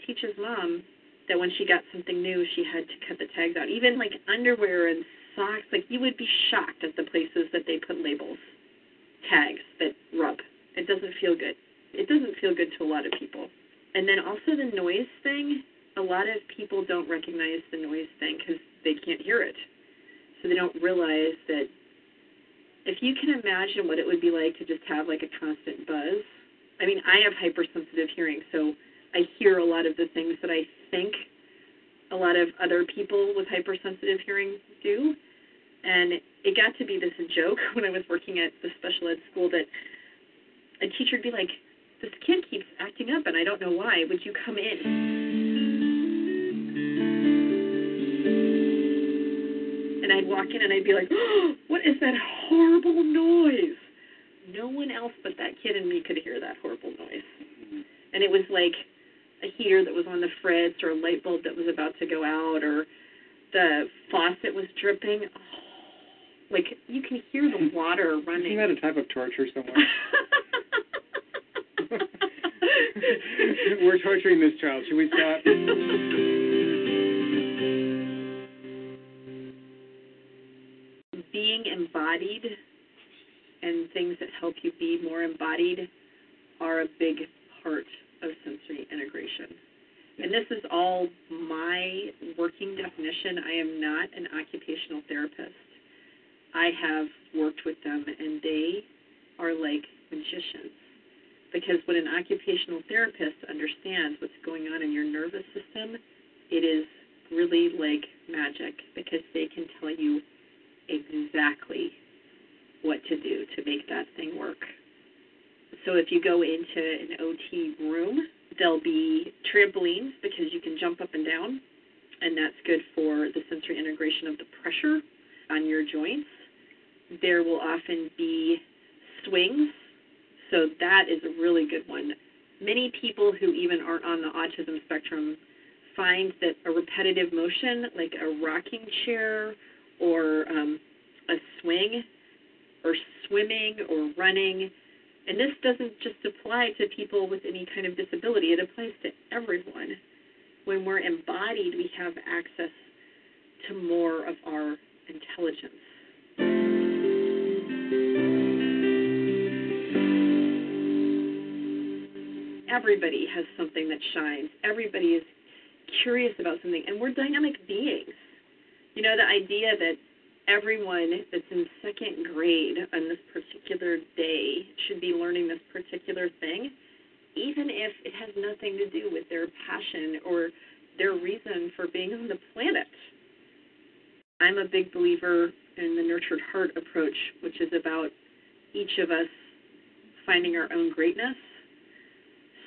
M: teach his mom that when she got something new, she had to cut the tags out. Even like underwear and socks, like you would be shocked at the places that they put labels, tags that rub. It doesn't feel good. It doesn't feel good to a lot of people. And then also the noise thing, a lot of people don't recognize the noise thing because they can't hear it. So they don't realize that if you can imagine what it would be like to just have like a constant buzz. I mean, I have hypersensitive hearing, so I hear a lot of the things that I think a lot of other people with hypersensitive hearing do. And it got to be this joke when I was working at the special ed school that a teacher would be like, This kid keeps acting up and I don't know why. Would you come in? And I'd walk in and I'd be like, oh, What is that horrible noise? No one else but that kid and me could hear that horrible noise. And it was like a heater that was on the fritz or a light bulb that was about to go out or the faucet was dripping. Oh, like you can hear the water running.
L: Isn't that a type of torture somewhere? We're torturing this child. Should we stop?
M: Being embodied and things that help you be more embodied are a big part of sensory integration. And this is all my working definition. I am not an occupational therapist. I have worked with them, and they are like magicians. Because when an occupational therapist understands what's going on in your nervous system, it is really like magic because they can tell you exactly what to do to make that thing work. So if you go into an OT room, there'll be trampolines because you can jump up and down, and that's good for the sensory integration of the pressure on your joints. There will often be swings, so that is a really good one. Many people who even aren't on the autism spectrum find that a repetitive motion, like a rocking chair or um, a swing, or swimming or running, and this doesn't just apply to people with any kind of disability, it applies to everyone. When we're embodied, we have access to more of our intelligence. Everybody has something that shines. Everybody is curious about something, and we're dynamic beings. You know, the idea that everyone that's in second grade on this particular day should be learning this particular thing, even if it has nothing to do with their passion or their reason for being on the planet. I'm a big believer in the nurtured heart approach, which is about each of us finding our own greatness.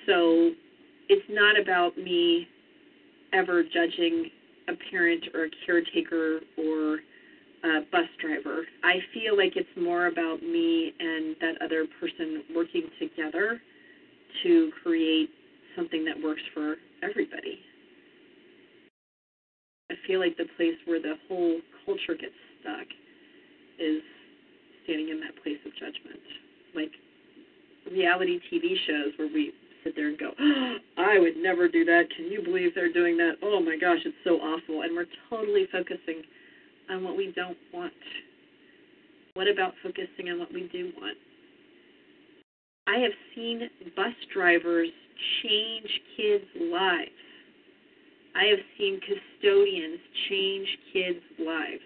M: So it's not about me ever judging a parent or a caretaker or a bus driver. I feel like it's more about me and that other person working together to create something that works for everybody. I feel like the place where the whole culture gets stuck is standing in that place of judgment. Like reality TV shows where we sit there and go, oh, I would never do that. Can you believe they're doing that? Oh my gosh, it's so awful. And we're totally focusing on what we don't want. What about focusing on what we do want? I have seen bus drivers change kids' lives. I have seen custodians change kids' lives.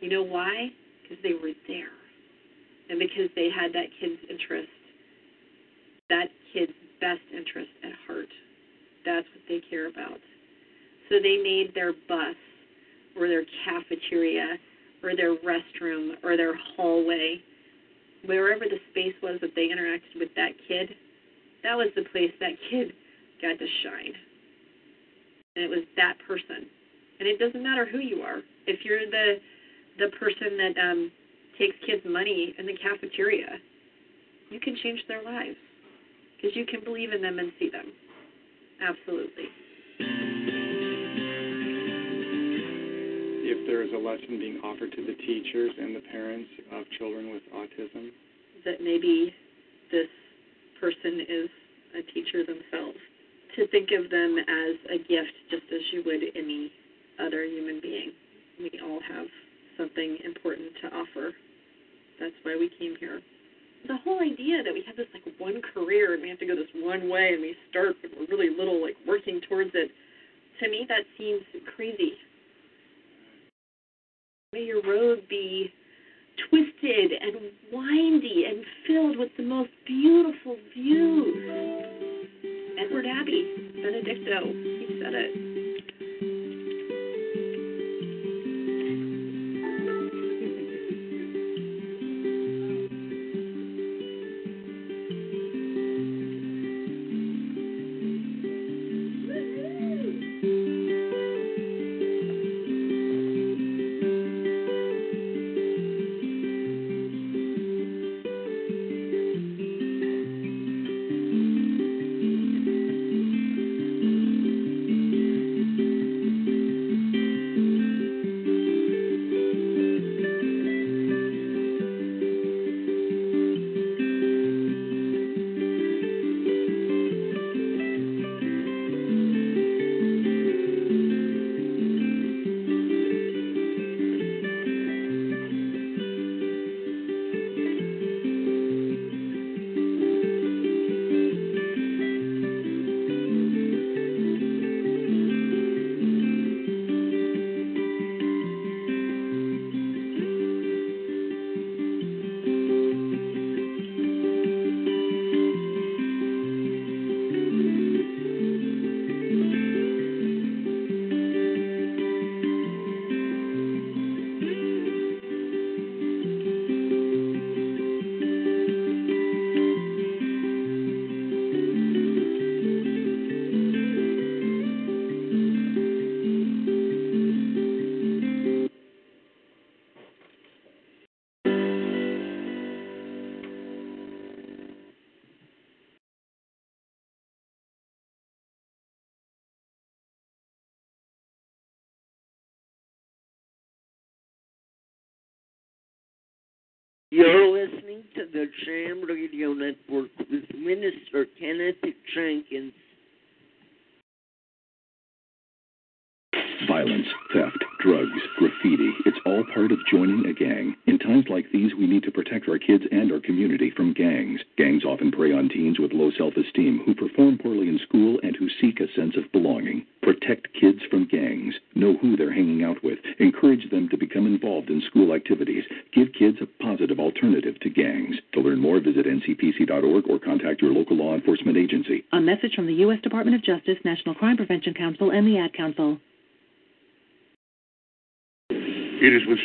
M: You know why? Because they were there. And because they had that kid's interest, that kid's best interest at heart. That's what they care about. So they made their bus or their cafeteria or their restroom or their hallway, wherever the space was that they interacted with that kid, that was the place that kid got to shine. And it was that person. And it doesn't matter who you are. If you're the the person that um takes kids money in the cafeteria, you can change their lives because you can believe in them and see them. Absolutely.
L: If there is a lesson being offered to the teachers and the parents of children with autism,
M: that maybe this person is a teacher themselves. To think of them as a gift just as you would any other human being. We all have something important to offer. That's why we came here. The whole idea that we have this like one career and we have to go this one way and we start when we're really little, like working towards it, to me that seems crazy. May your road be twisted and windy and filled with the most beautiful views. Edward Abbey, Benedicto, he said it.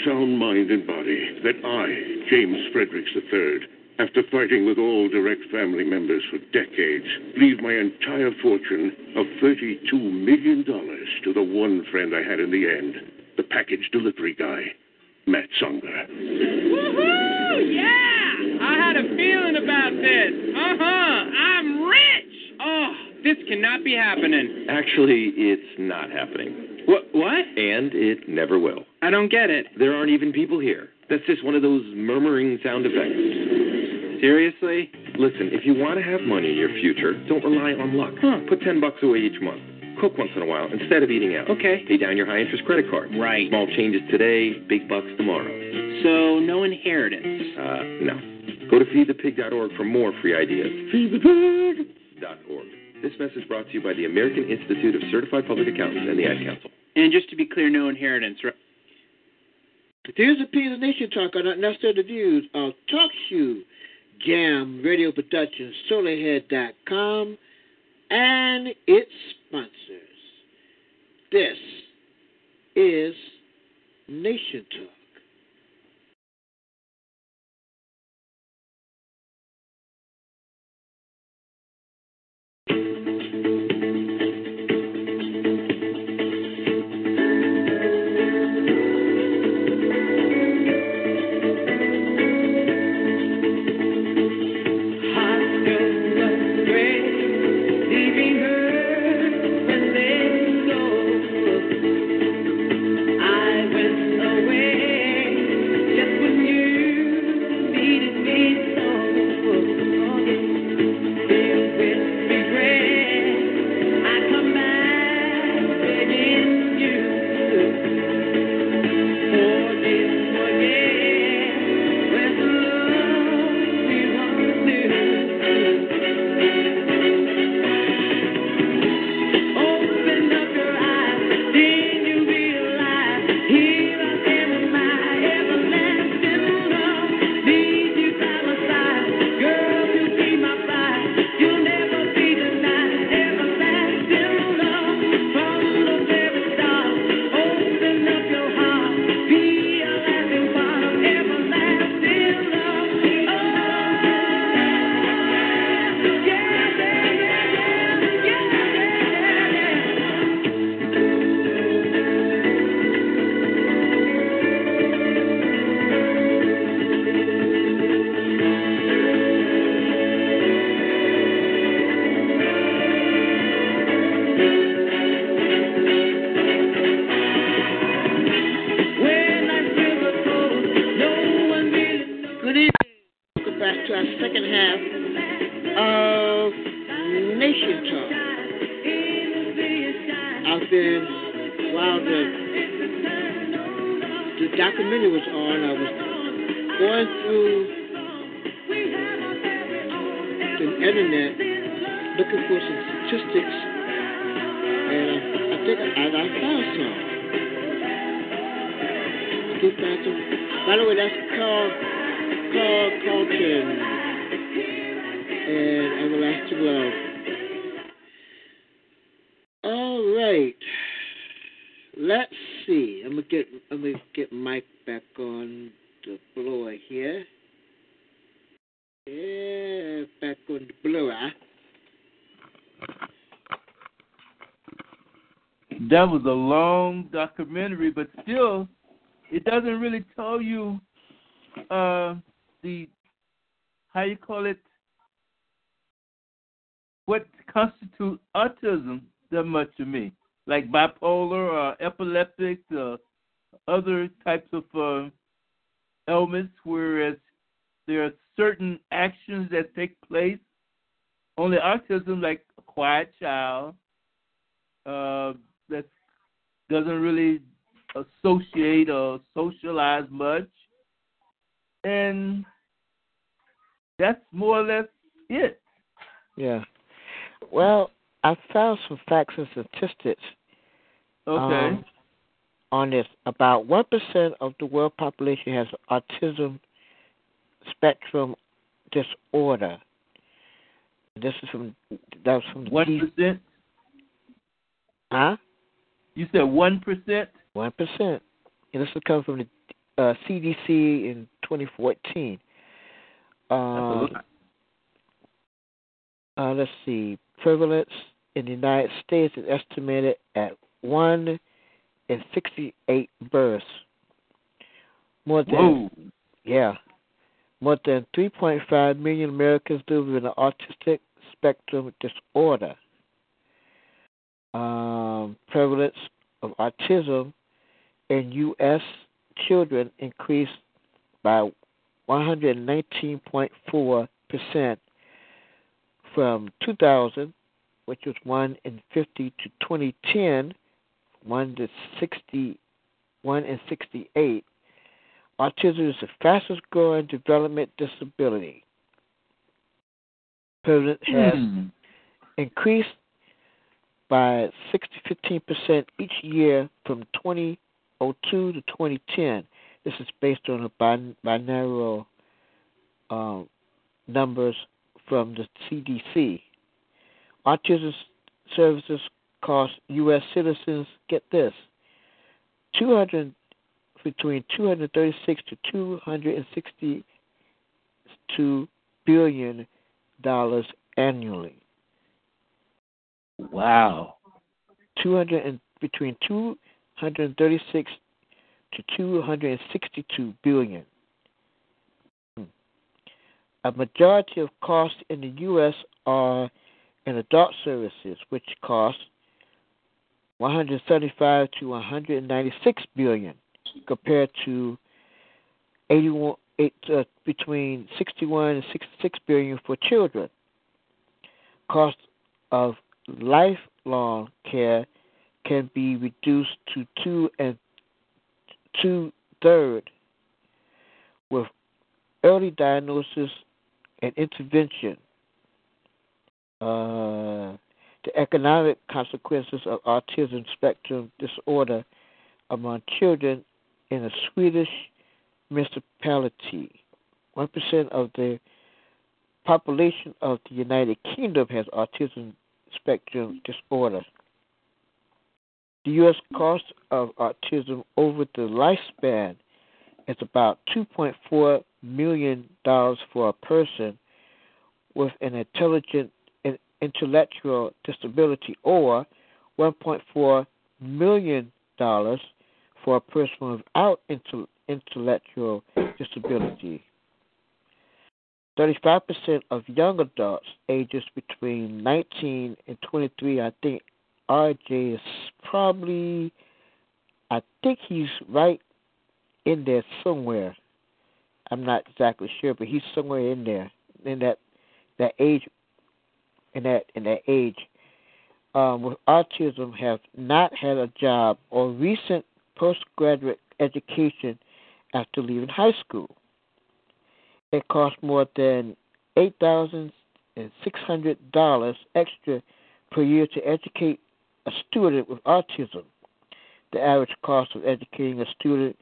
N: Sound mind and body that I, James Fredericks III, after fighting with all direct family members for decades, leave my entire fortune of $32 million to the one friend I had in the end, the package delivery guy, Matt Songer.
O: Woohoo! Yeah! I had a feeling about this. Uh huh. I'm rich. Oh, this cannot be happening.
P: Actually, it's not happening.
O: What? What?
P: And it never will.
O: I don't get it.
P: There aren't even people here. That's just one of those murmuring sound effects.
O: Seriously?
P: Listen, if you want to have money in your future, don't rely on luck. Huh. Put 10 bucks away each month. Cook once in a while instead of eating out.
O: Okay.
P: Pay down your high interest credit card.
O: Right.
P: Small changes today, big bucks tomorrow.
O: So, no inheritance.
P: Uh, no. Go to feedthepig.org for more free ideas. Feedthepig.org. This message brought to you by the American Institute of Certified Public Accountants and the Ad Council.
O: And just to be clear, no inheritance, right?
F: A piece of Nation Talk on not necessarily the views of Talk Shoe, Jam, Radio Productions, SolarHead.com, and its sponsors. This is Nation Talk.
I: That was a long documentary, but still, it doesn't really tell you uh, the how you call it what constitutes autism that much to me, like bipolar or epileptic, uh, other types of uh, ailments, whereas there are certain actions that take place. Only autism, like a quiet child, uh, doesn't really associate or socialize much, and that's more or less it.
F: Yeah. Well, I found some facts and statistics.
I: Okay.
F: um, on this, about one percent of the world population has autism spectrum disorder. This is from that was from
I: One percent.
F: Huh?
I: You said one percent.
F: One percent. and this is come from the uh, CDC in 2014. Uh, uh, let's see, prevalence in the United States is estimated at one in 68 births. More than
I: Whoa.
F: yeah, more than 3.5 million Americans live with an autistic spectrum disorder. Um, prevalence of autism in U.S. children increased by 119.4 percent from 2000, which was 1 in 50, to 2010, 1 to 60, 1 in 68. Autism is the fastest growing development disability. Prevalence has
I: Hmm.
F: increased by 6 to 15 percent each year from 2002 to 2010. This is based on a bin- binary um, numbers from the CDC. Autism services cost U.S. citizens, get this, 200 between 236 to 262 billion dollars annually.
I: Wow.
F: 200 and between 236 to 262 billion. Hmm. A majority of costs in the U.S. are in adult services, which cost 175 to 196 billion, compared to 81 eight, uh, between 61 and 66 billion for children. Cost of lifelong care can be reduced to two and two third with early diagnosis and intervention. Uh, the economic consequences of autism spectrum disorder among children in a Swedish municipality. One percent of the population of the United Kingdom has autism spectrum disorder. The U.S. cost of autism over the lifespan is about $2.4 million for a person with an intelligent intellectual disability, or $1.4 million for a person without intellectual disability. 35% of young adults ages between 19 and 23, I think RJ is probably, I think he's right in there somewhere. I'm not exactly sure, but he's somewhere in there in that that age, in that in that age, um, with autism have not had a job or recent postgraduate education after leaving high school. It costs more than eight thousand and six hundred dollars extra per year to educate a student with autism. The average cost of educating a student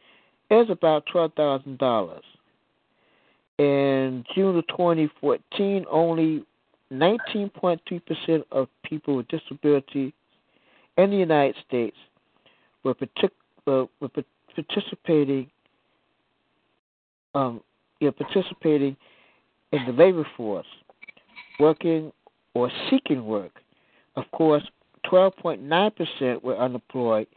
F: is about twelve thousand dollars. In June of 2014, only 19.3% of people with disabilities in the United States were, partic- uh, were participating um, yeah, participating in the labor force, working or seeking work. Of course, 12.9% were unemployed,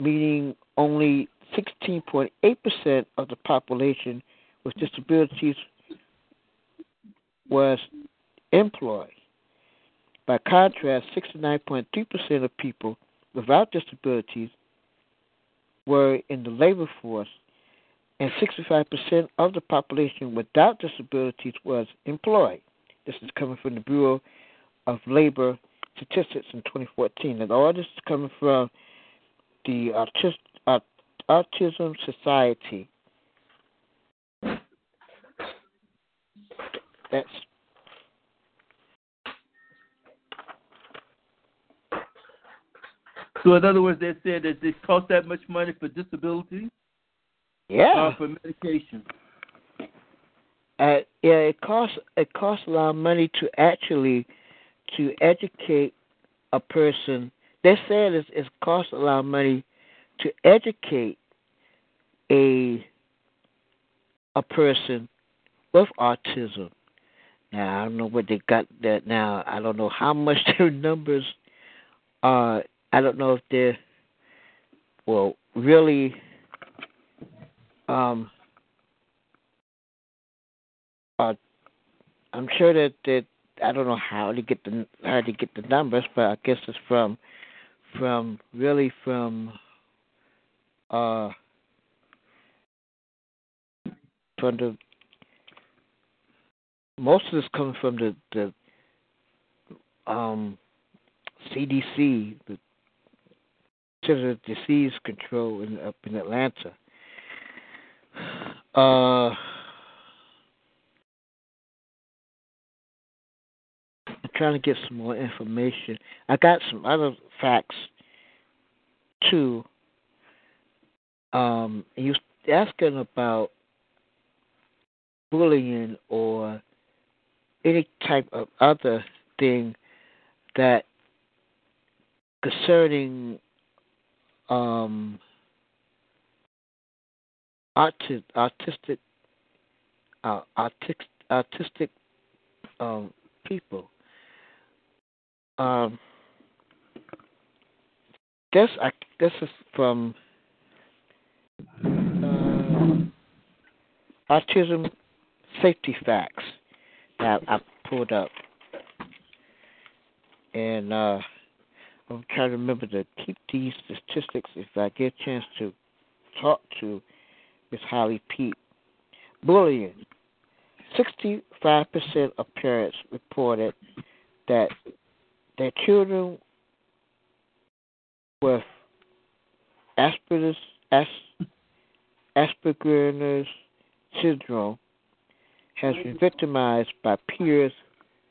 F: meaning only 16.8% of the population with disabilities was employed. By contrast, 69.3% of people without disabilities were in the labor force, and 65% of the population without disabilities was employed. This is coming from the Bureau of Labor Statistics in 2014. And all this is coming from the Autis- Aut- Autism Society. That's
I: So in other words, they said that it costs that much money for disability,
F: yeah.
I: uh, for medication.
F: Uh, yeah, it costs it costs a lot of money to actually to educate a person. They said it's, it costs a lot of money to educate a a person with autism. Now I don't know what they got that now. I don't know how much their numbers are. I don't know if they're well really um uh I'm sure that that I don't know how to get the how to get the numbers, but I guess it's from from really from uh from the most of this coming from the the um CDC, the Center of Disease Control in, up in Atlanta. Uh, I'm trying to get some more information. I got some other facts too. Um, was asking about bullying or any type of other thing that concerning um autistic autistic uh, autistic um people. Um this I this is from uh, autism safety facts that I pulled up. And uh I'm trying to remember to keep these statistics if I get a chance to talk to Miss Holly Peete. Bullying. 65% of parents reported that their children with Asperger's, Asperger's syndrome has been victimized by peers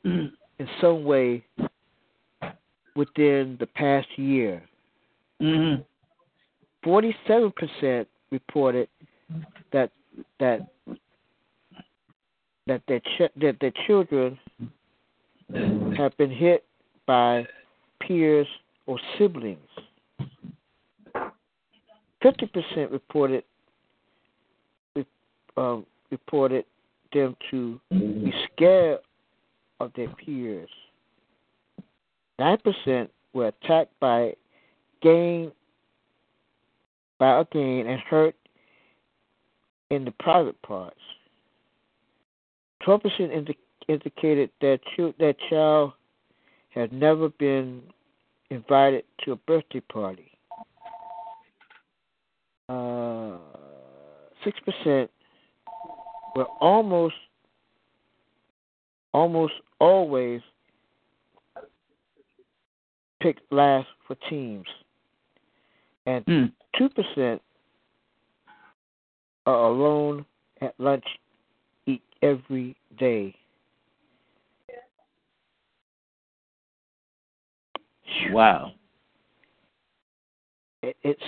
F: in some way within the past year.
I: Mm-hmm.
F: Forty-seven percent reported that that that their ch- that their children have been hit by peers or siblings. Fifty percent reported uh, reported them to be scared of their peers. Nine percent were attacked by gang by a gang and hurt in the private parts. Twelve percent indi- indicated that ch- that child had never been invited to a birthday party. Uh, Six percent were almost almost always picked last for teams, and two percent are alone at lunch eat every day.
I: Wow.
F: It, it's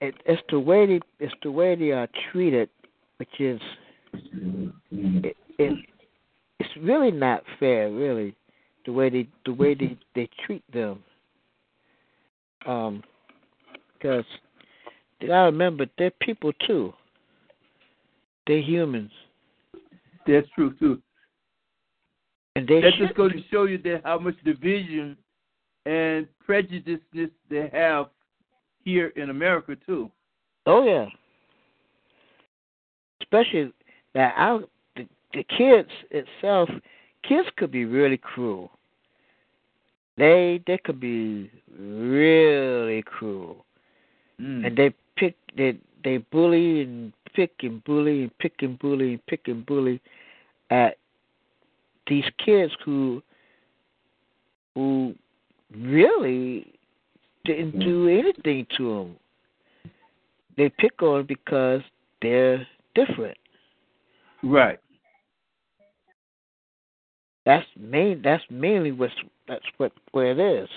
F: it, it's the way they it's the way they are treated, which is it, it it's really not fair, really, the way they the way they they treat them. Um, because gotta remember they're people too. They're humans.
I: That's true too.
F: And they
I: that just goes to show you that how much division and prejudiceness they have here in America too.
F: Oh yeah. Especially that our the, the kids itself, kids could be really cruel. They they could be really cruel,
I: Mm.
F: and they pick they they bully and pick and bully and pick and bully and pick and bully at these kids who who really didn't do mm-hmm. anything to them. They pick on because they're different.
I: Right.
F: That's main. That's mainly what's. That's what where it is.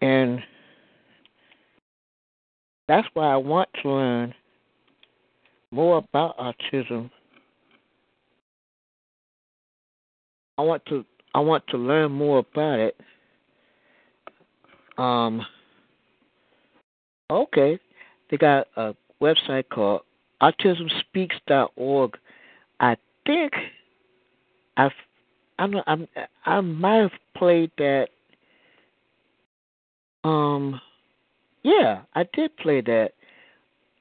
F: And that's why I want to learn more about autism. I want to. I want to learn more about it. Um, Okay, they got a website called autismspeaks.org. I think I've I'm I'm I might have played that. Um, yeah, I did play that.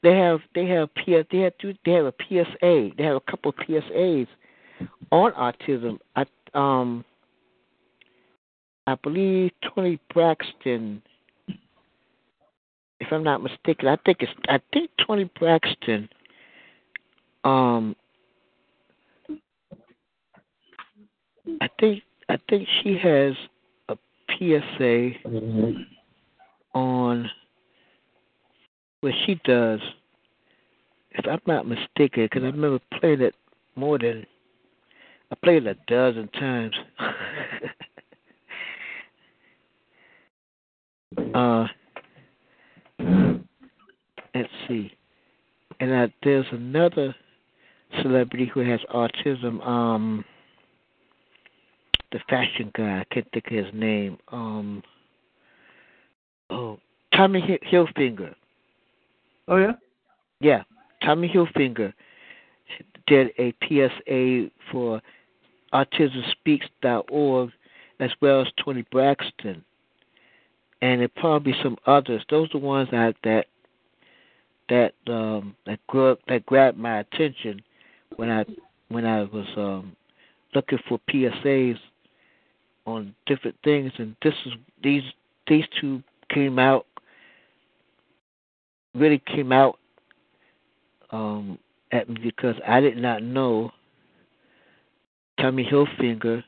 F: They have they have PS they have they have a PSA. They have a couple of PSAs on autism. I um I believe Toni Braxton if I'm not mistaken, I think it's I think Toni Braxton um I think I think she has a PSA on what she does. If I'm not mistaken, because I remember playing it more than I played it a dozen times. uh, let's see, and uh, there's another celebrity who has autism. Um, the fashion guy. I can't think of his name. Um, oh, Tommy Hilfiger.
I: Oh yeah.
F: Yeah, Tommy Hilfiger did a PSA for AutismSpeaks.org as well as Toni Braxton, and it probably some others. Those are the ones that that that um that grew, that grabbed my attention when I when I was um looking for PSAs on different things, and this is these these two came out really came out um, at me because I did not know Tommy Hilfiger,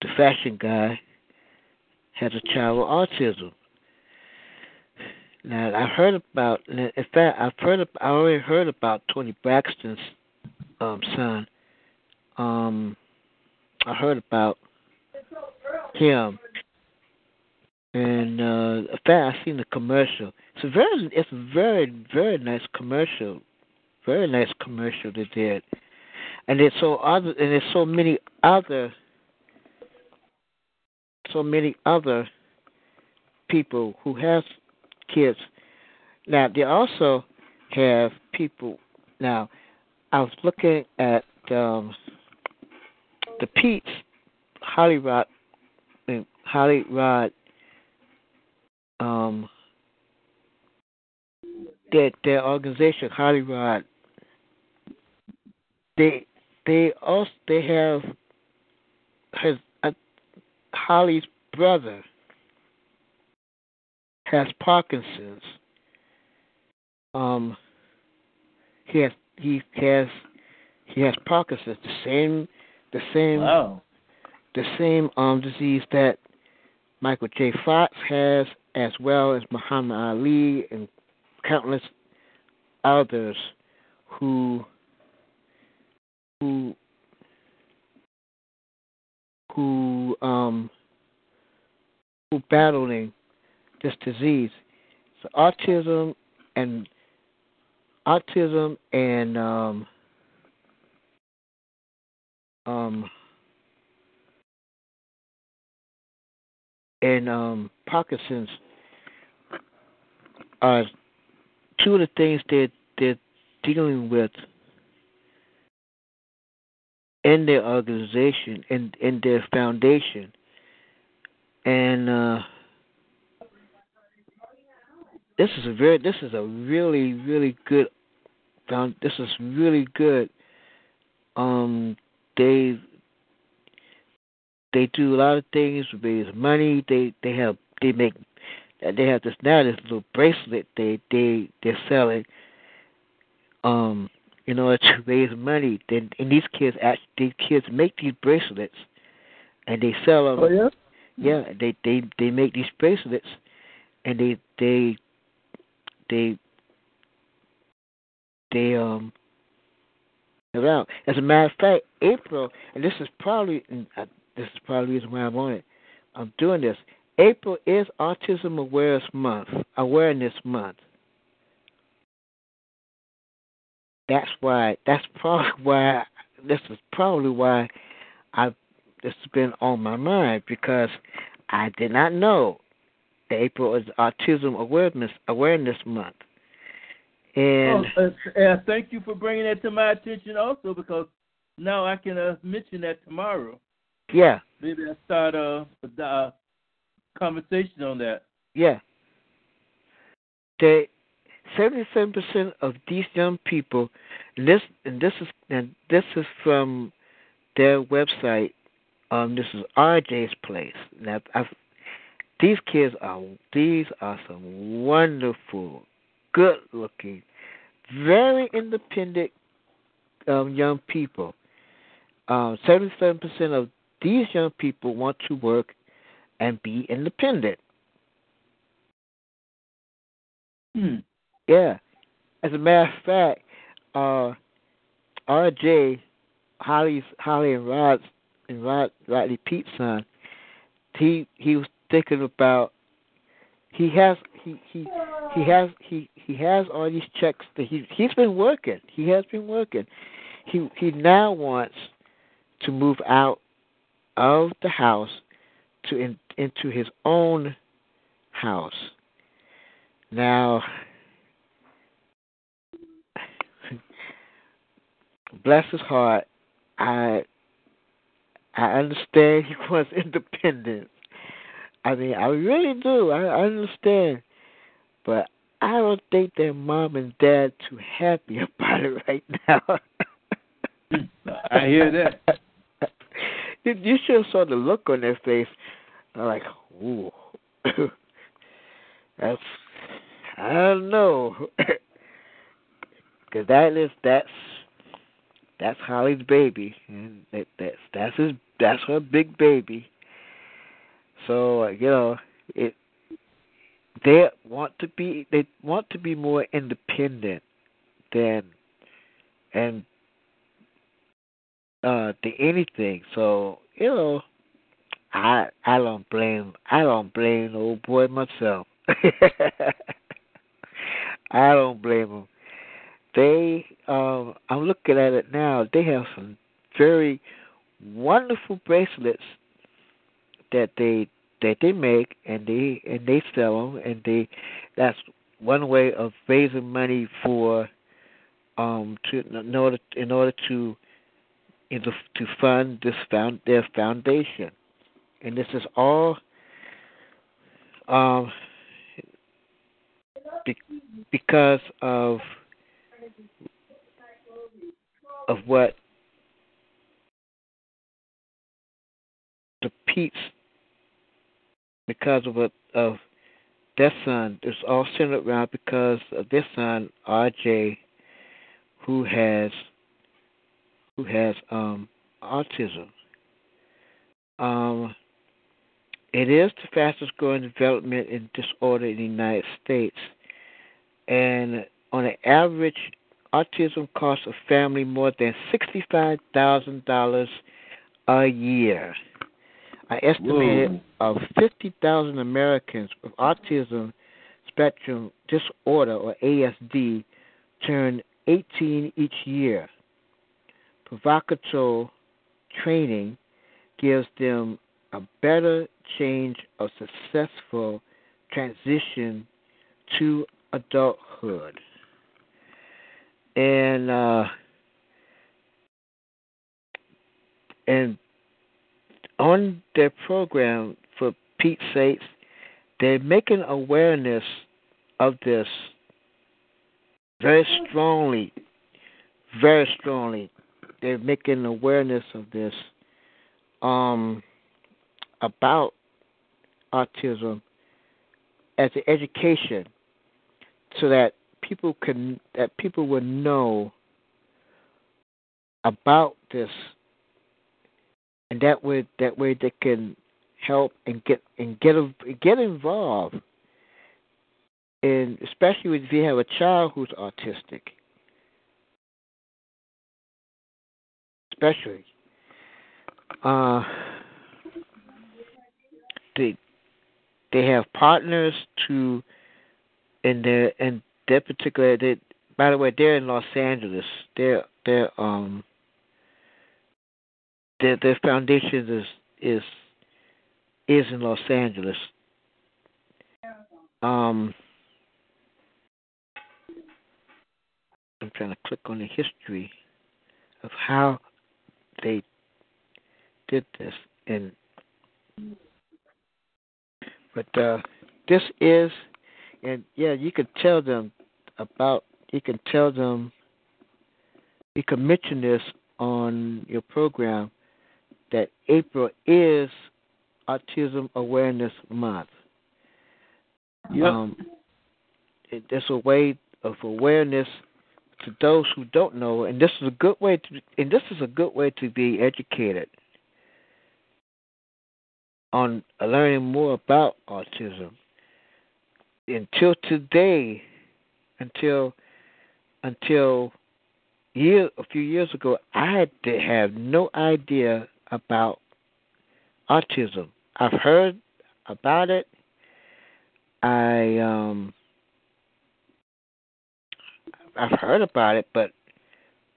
F: the fashion guy, has a child with autism. Now I heard about, in fact, I've heard, I already heard about Toni Braxton's um, son. Um, I heard about him. And uh fact I seen the commercial. It's a very it's a very, very nice commercial. Very nice commercial they did. And there's so other and there's so many other so many other people who have kids. Now they also have people now I was looking at um the Peete's Hollywood Holly Rod um their their organization Holly Rod they they also they have his uh, Holly's brother has Parkinson's. Um he has he has he has Parkinson's the same the same
I: wow.
F: the same um disease that Michael J. Fox has, as well as Muhammad Ali and countless others who who who um who battling this disease. So autism and autism and um um and um, Parkinson's are two of the things that they're dealing with in their organization and in, in their foundation. And uh, this is a very this is a really, really good found this is really good. Um they they do a lot of things, raise money. They they have they make they have this now this little bracelet they they they're selling um in order to raise money. Then and these kids actually these kids make these bracelets and they sell them.
I: Oh yeah.
F: Yeah, they they they make these bracelets and they they they they um around. As a matter of fact, April, and this is probably uh, this is probably the reason why I'm on it. I'm doing this. April is Autism Awareness Month. Awareness Month. That's why. That's probably why. This is probably why I. This has been on my mind because I did not know that April is Autism Awareness Awareness Month. And
I: oh, thank you for bringing that to my attention also because now I can uh, mention that tomorrow.
F: Yeah.
I: Maybe I start a, a conversation on that.
F: Yeah. They seventy-seven percent of these young people, and this and this is and this is from their website. Um, this is RJ's place. Now, I've, these kids are these are some wonderful, good-looking, very independent um, young people. Um, seventy-seven percent of these young people want to work and be independent.
I: Hmm.
F: Yeah. As a matter of fact, uh, RJ, Holly's Holly and Rod's and Rod Rodney Peete's son, he he was thinking about he has he he he has he he has all these checks that he he's been working. He has been working. He he now wants to move out of the house to in, into his own house. Now, bless his heart, I I understand he wants independence. I mean, I really do. I, I understand, but I don't think their mom and dad too happy about it right now.
I: I hear that.
F: You, should have saw the look on their face. I'm like, ooh, that's I don't know, because that is that's that's Holly's baby, and that, that's that's his that's her big baby. So uh, you know it. They want to be they want to be more independent than and uh than anything. So you know, I I don't blame I don't blame the old boy myself. I don't blame them. They, um, I'm looking at it now. They have some very wonderful bracelets that they that they make and they and they sell them and they that's one way of raising money for um to in order in order to to fund this found their foundation. And this is all um be, because of of what the Peete's because of what of their son is all centered around because of their son RJ who has who has um autism. Um it is the fastest growing development in disorder in the United States and on an average, autism costs a family more than sixty-five thousand dollars a year. I estimate of fifty thousand Americans with autism spectrum disorder or ASD turn 18 each year. Provocateur training gives them a better change of successful transition to adulthood. And uh, and on their program, for Pete's sake, they're making awareness of this very strongly, very strongly. They're making awareness of this um, about autism as an education so that people can that people would know about this and that way that way they can help and get and get get involved. And especially if you have a child who's autistic especially uh they they have partners to in their in their particular they by the way they're in Los Angeles. Their their um their their foundation is is is in Los Angeles. um, I'm trying to click on the history of how they did this, and but uh, this is, and yeah, you can tell them about. You can tell them. You can mention this on your program that April is Autism Awareness Month.
I: Yep.
F: Um, it, it's a way of awareness to those who don't know, and this is a good way to, and this is a good way to be educated on learning more about autism. Until today, until until year a few years ago, I had to have no idea about autism. I've heard about it. I um I've heard about it, but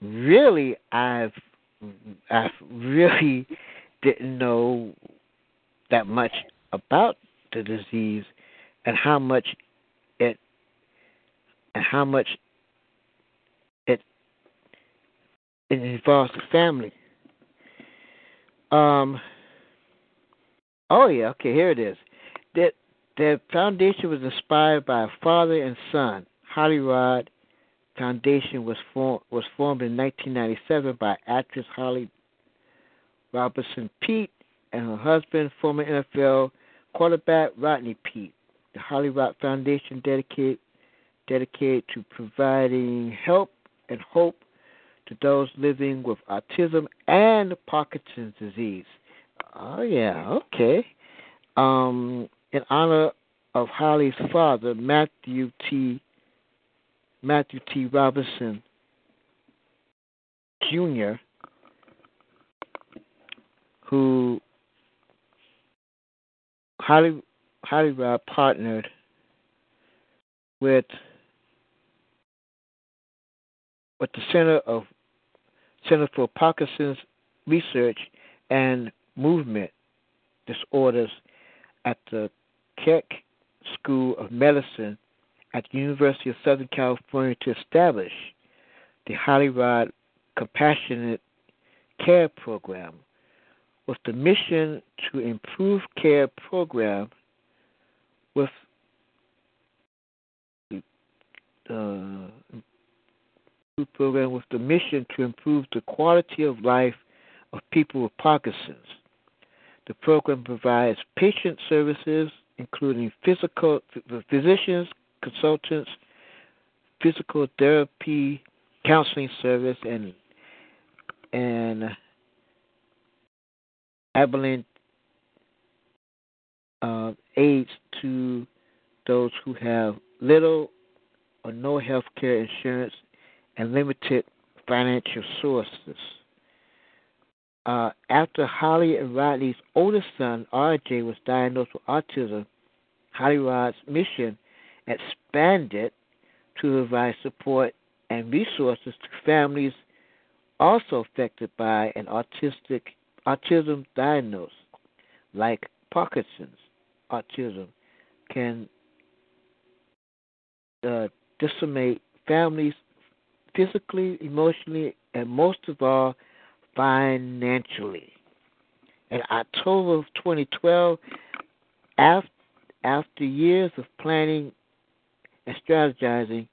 F: really I've I've really didn't know that much about the disease and how much it and how much it it involves the family. Um oh yeah, okay, here it is. That the foundation was inspired by a father and son, Holly Rod Foundation was formed was formed in 1997 by actress Holly Robinson Peete and her husband, former NFL quarterback Rodney Peete. The Holly Rod Foundation dedicated dedicated to providing help and hope to those living with autism and Parkinson's disease. Oh yeah, okay. Um, in honor of Holly's father, Matthew T. Matthew T. Robinson Jr., who Holly Holly Rod partnered with with the Center of Center for Parkinson's Research and Movement Disorders at the Keck School of Medicine at the University of Southern California to establish the Holly Rod Compassionate Care Program with the mission to improve care program with uh, program with the mission to improve the quality of life of people with Parkinson's. The program provides patient services, including physical physicians, consultants, physical therapy, counseling service, and and ambulance uh, aids to those who have little or no health care insurance and limited financial sources. Uh, after Holly and Rodney's oldest son, RJ, was diagnosed with autism, Holly Rod's mission expanded to provide support and resources to families also affected by an autistic autism diagnosis, like Parkinson's autism, can uh, decimate families physically, emotionally, and most of all, financially. In October of 2012, after, after years of planning and strategizing,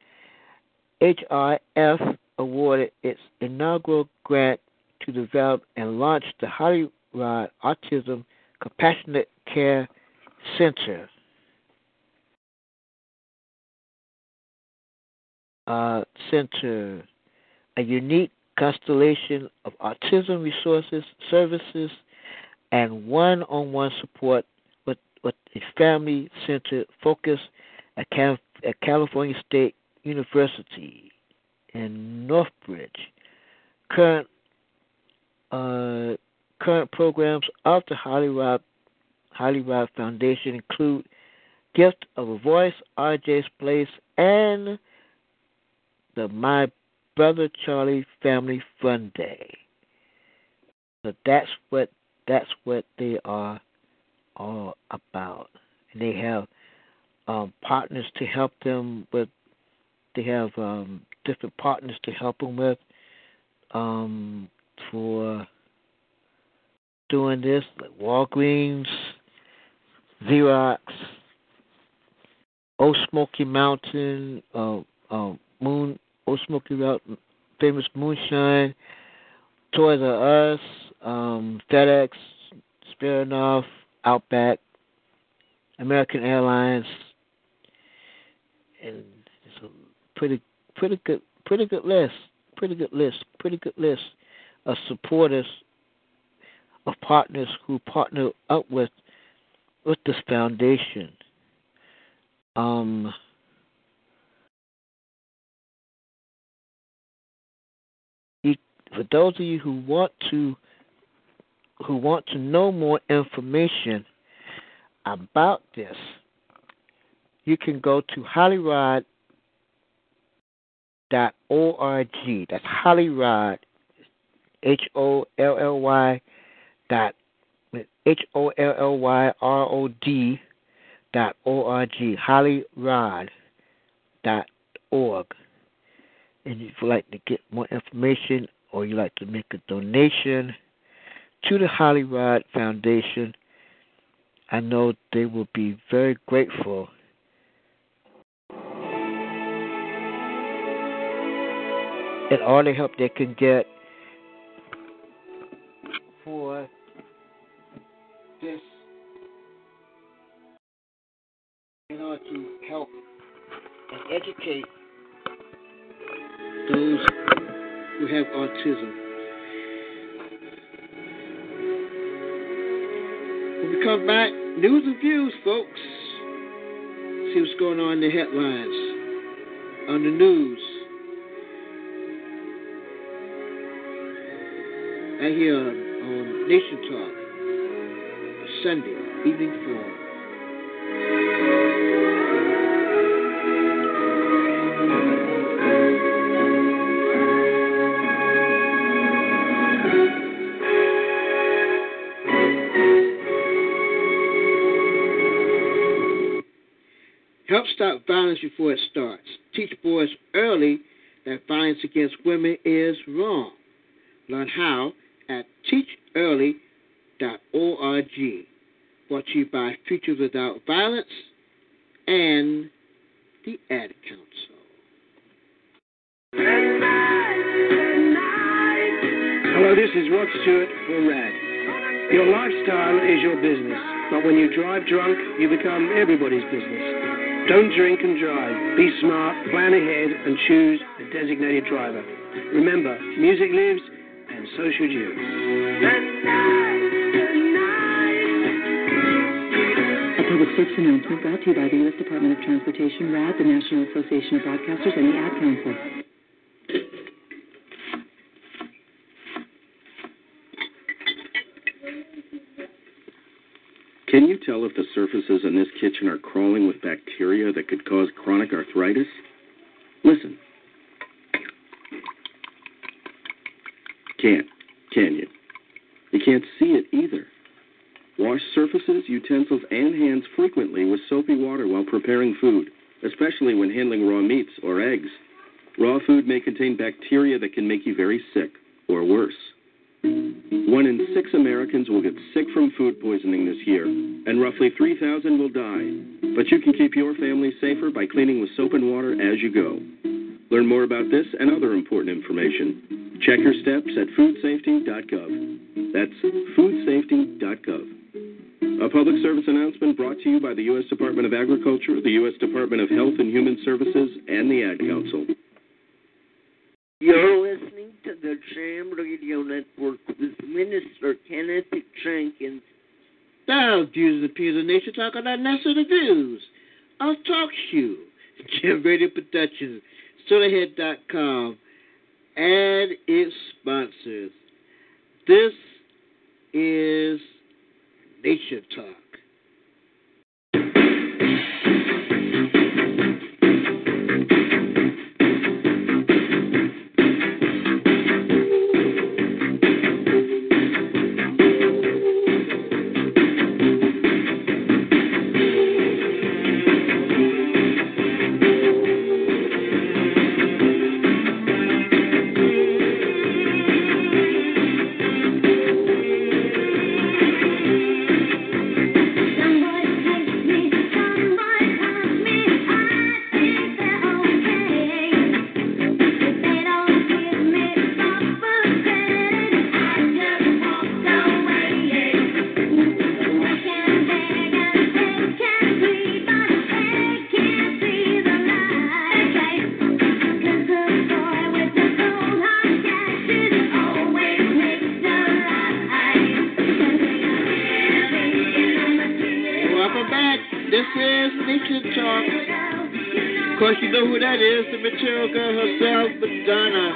F: HRF awarded its inaugural grant to develop and launch the Hollywood Autism Compassionate Care Center. Uh, center, a unique constellation of autism resources, services, and one-on-one support with, with a family-centered focus at, Cal- at California State University in Northridge. Current uh, current programs of the Holly Rod, Holly Foundation include Gift of a Voice, RJ's Place, and the My Brother Charlie Family Fun Day. So that's what that's what they are all about. And they have um, partners to help them with. They have um, different partners to help them with um, for doing this, like Walgreens, Xerox, Old Smoky Mountain, uh, uh, Moon, Old Smoky Mountain, famous moonshine, Toys R Us, um, FedEx, Smirnoff, Outback, American Airlines, and it's a pretty pretty good pretty good list. Pretty good list. Pretty good list of supporters of partners who partner up with with this foundation. Um for those of you who want to who want to know more information about this, you can go to hollyrod.org. That's hollyrod, H O L L Y dot H O L L Y R O D dot O R G hollyrod dot org. And if you'd like to get more information or you'd like to make a donation to the Hollyrod Foundation, I know they will be very grateful. And all the help they can get for this in order to help and educate those who have autism. When we come back, news and views, folks. See what's going on in the headlines, on the news. Right here on, um, on Nation Talk, Sunday, evening forum. Help stop violence before it starts. Teach boys early that violence against women is wrong. Learn how at teachearly.org. Brought to you by Futures Without Violence and the Ad Council.
G: Hello, this is Rod Stewart for RADD. Your lifestyle is your business, but when you drive drunk, you become everybody's business. Don't drink and drive. Be smart, plan ahead, and choose a designated driver. Remember, music lives, and so should you.
D: A public service announcement brought to you by the U.S. Department of Transportation, RADD, the National Association of Broadcasters, and the Ad Council.
Q: Can you tell if the surfaces in this kitchen are crawling with bacteria that could cause chronic arthritis? Listen. Can't, can you? You can't see it either. Wash surfaces, utensils, and hands frequently with soapy water while preparing food, especially when handling raw meats or eggs. Raw food may contain bacteria that can make you very sick, or worse. One in six Americans will get sick from food poisoning this year, and roughly 3,000 will die. But you can keep your family safer by cleaning with soap and water as you go. Learn more about this and other important information. Check your steps at foodsafety.gov. That's foodsafety.gov. A public service announcement brought to you by the U.S. Department of Agriculture, the U.S. Department of Health and Human Services, and the Ad Council.
E: You're listening to the Jam Radio Network with Minister Kenneth Jenkins.
F: Now, views and opinions of Nation Talk are not necessarily views of Talk Shoe, Jam Radio Productions, SolarHead.com, and its sponsors. This is Nation Talk. Know who that is, the material girl herself, Madonna.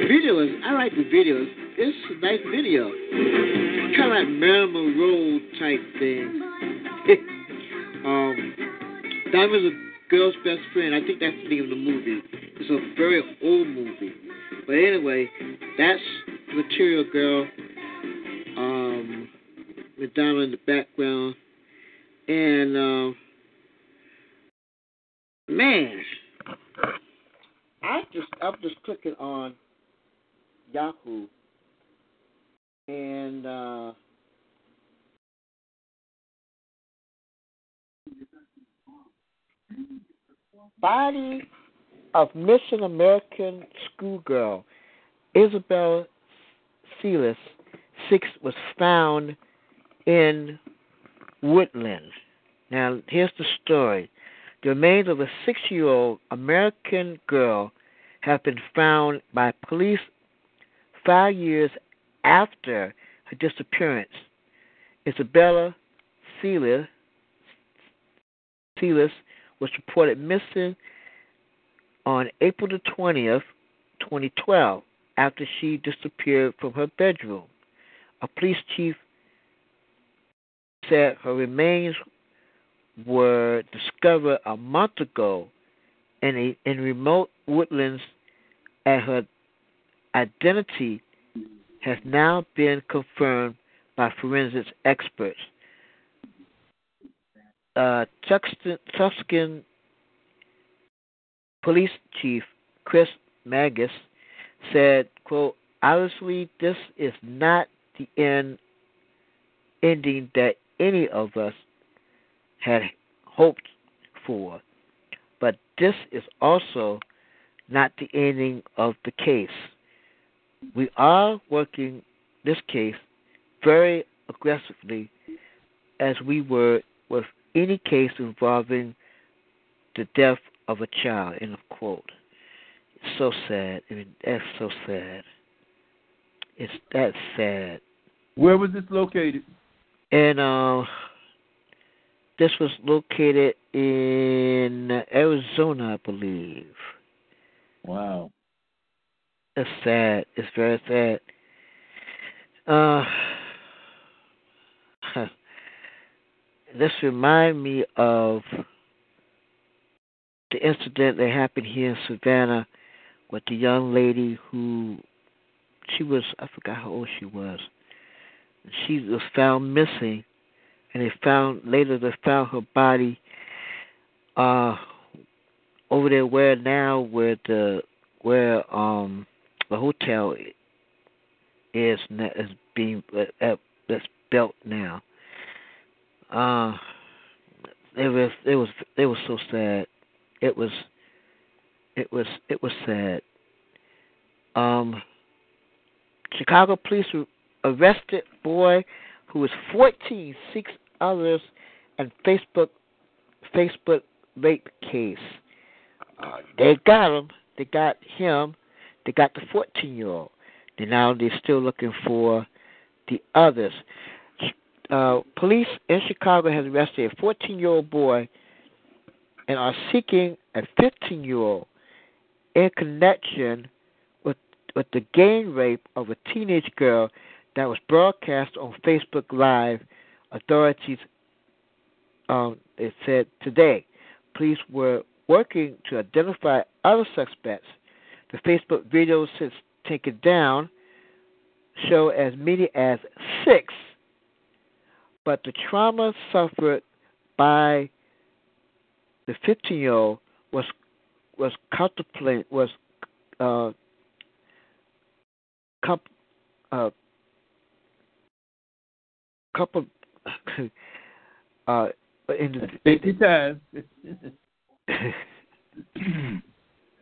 F: The video is, I like the video. It's a nice video. Kind of like Marilyn Monroe type thing. um, Diamond's a girl's best friend. I think that's the name of the movie. It's a very old movie. But anyway, that's Material Girl. Um, Madonna in the background. And, um, man, I just, I'm just clicking on Yahoo. And, uh, body of missing American schoolgirl Isabel Celis, six, was found in Woodland. Now, here's the story. The remains of a six year old American girl have been found by police five years after her disappearance. Isabella Celis, Celis was reported missing on April the 20th, 2012, after she disappeared from her bedroom. A police chief said her remains were discovered a month ago in, a, in remote woodlands, and her identity has now been confirmed by forensics experts. Uh, Tuscan, Tuscan Police Chief Chris Magnus said, quote, obviously this is not the end ending that any of us had hoped for, but this is also not the ending of the case. We are working this case very aggressively as we were with any case involving the death of a child. End of quote. It's so sad. I mean, that's so sad. It's that sad.
I: Where was this located?
F: And uh, this was located in Arizona, I believe.
I: Wow.
F: It's sad. It's very sad. Uh, this remind me of the incident that happened here in Savannah with the young lady who she was I forgot how old she was. She was found missing and they found later they found her body uh over there where now where the where um the hotel is is being uh, that's built now. Uh it was it was it was so sad. It was it was it was sad. Um Chicago police arrested boy who was 14, six others, and Facebook Facebook rape case. Uh, they got him. They got him. They got the 14 year old. They now they're still looking for the others. Uh, police in Chicago has arrested a 14 year old boy and are seeking a 15 year old in connection with with the gang rape of a teenage girl that was broadcast on Facebook Live. Authorities um, it said today police were working to identify other suspects. The Facebook video since taken down show as many as six, but the trauma suffered by the 15 year old was was contemplate was uh, comp, uh, couple uh, in
I: times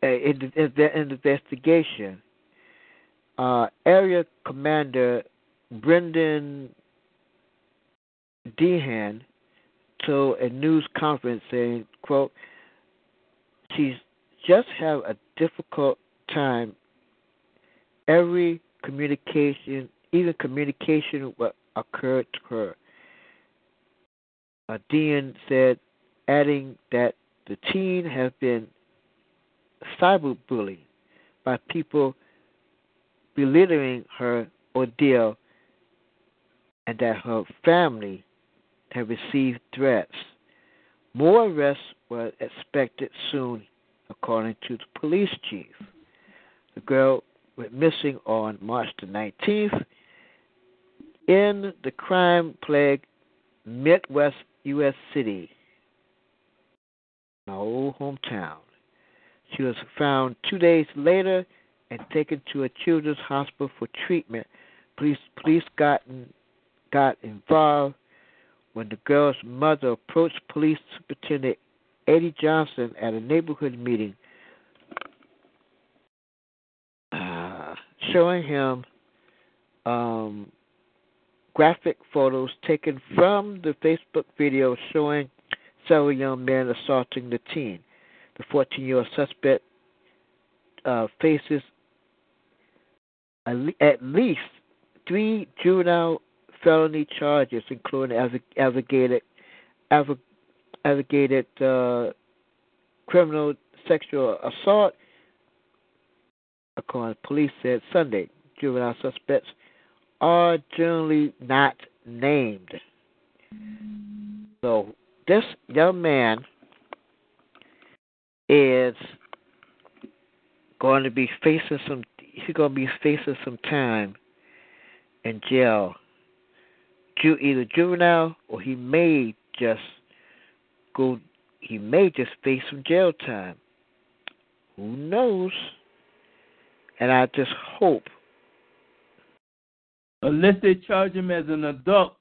F: in the, in the investigation. Uh, area commander Brendan Dehan told a news conference saying, quote, she's just have a difficult time. Every communication, even communication what occurred to her. uh, Dean said, adding that the teen has been cyberbullied by people belittling her ordeal and that her family have received threats. More arrests were expected soon, according to the police chief. The girl went missing on March the 19th in the crime plagued Midwest U.S. city, my old hometown. She was found two days later and taken to a children's hospital for treatment. Police police got got involved when the girl's mother approached police superintendent Eddie Johnson at a neighborhood meeting, uh, showing him um, graphic photos taken from the Facebook video showing several young men assaulting the teen. The 14 year old suspect uh, faces at least three juvenile felony charges, including aggravated, aggravated uh, criminal sexual assault. According to police said Sunday, juvenile suspects are generally not named. So this young man is going to be facing some he's going to be facing some time in jail. Ju- either juvenile or he may just go he may just face some jail time. Who knows? And i just hope
I: unless they charge him as an adult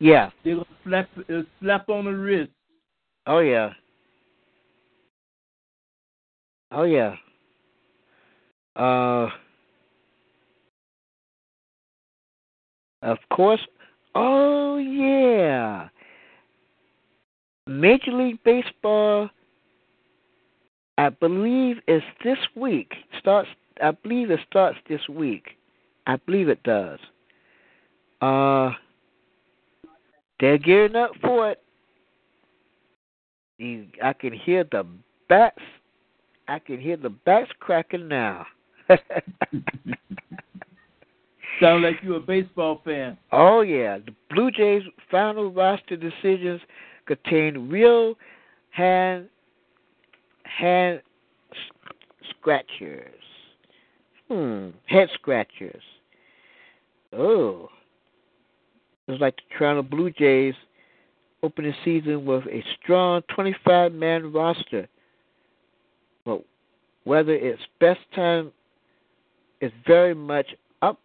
F: yeah
I: they're going to slap, uh, slap on the wrist
F: oh yeah oh yeah uh of course Oh yeah. Major League Baseball I believe is this week. Starts I believe it starts this week. I believe it does. Uh they're gearing up for it. You, I can hear the bats I can hear the bats cracking now.
I: Sound like you a baseball fan.
F: Oh yeah, the Blue Jays' final roster decisions contain real hand hand scratchers. Hmm, head scratchers. Oh, it's like the Toronto Blue Jays opening season with a strong 25 man roster. But whether its best time is very much up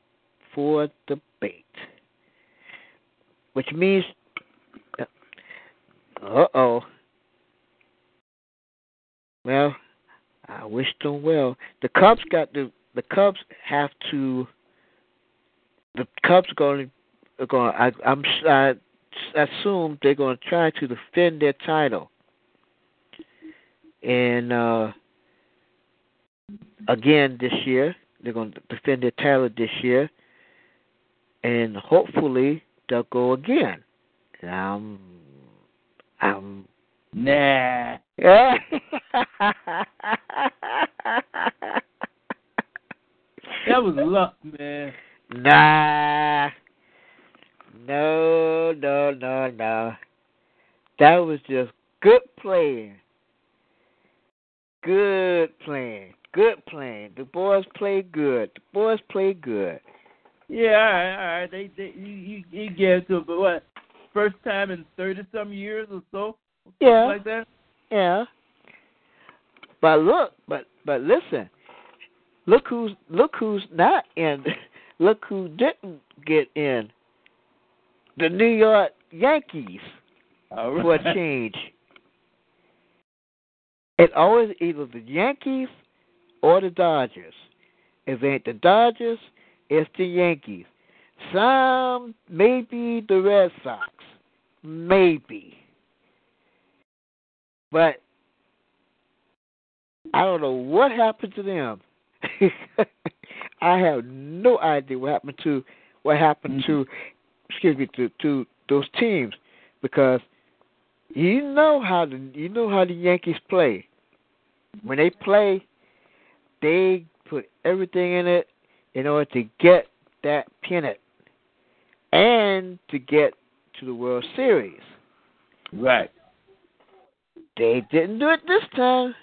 F: for debate, which means, uh oh. Well, I wish them well. The Cubs got the the Cubs have to. The Cubs going to going. I, I'm I assume they're going to try to defend their title. And uh, again this year, they're going to defend their title this year and hopefully they'll go again. Um, um,
I: nah.
F: Yeah.
I: that was luck, man.
F: Nah. No, no, no, no. That was just good playing. Good playing. Good playing. The boys played good. The boys played good.
I: Yeah, all right, all right. They they you, you, he gave to it, but what? First time in thirty some years or so.
F: Yeah.
I: Like that.
F: Yeah. But look, but but listen. Look who's look who's not in. Look who didn't get in. The New York Yankees
I: right.
F: for a change. It always either the Yankees or the Dodgers. If it ain't the Dodgers, it's the Yankees. Some maybe the Red Sox. Maybe. But I don't know what happened to them. I have no idea what happened to what happened
I: mm-hmm.
F: to excuse me to to those teams because you know how the you know how the Yankees play. When they play, they put everything in it in order to get that pennant and to get to the World Series.
I: Right.
F: They didn't do it this time.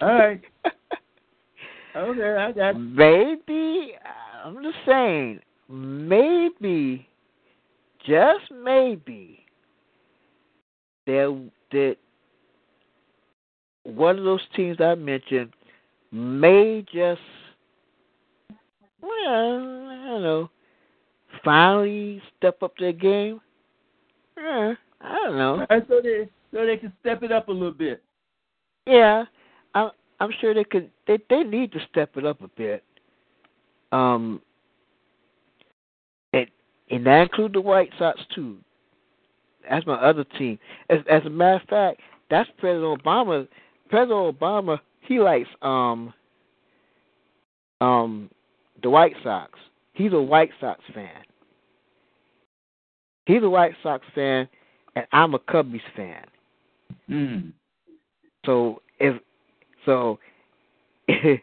I: All right. Okay, I got.
F: Maybe I'm just saying, maybe, just maybe, there that one of those teams I mentioned may just, well, I don't know, finally step up their game. Yeah, I don't know.
I: Right, so they so they can step it up a little bit.
F: Yeah, I'm sure they could. They they need to step it up a bit. Um, and and that include the White Sox too. That's my other team. As as a matter of fact, that's President Obama. President Obama he likes um um the White Sox. He's a White Sox fan. He's a White Sox fan, and I'm a Cubbies fan.
I: Mm.
F: So if so, it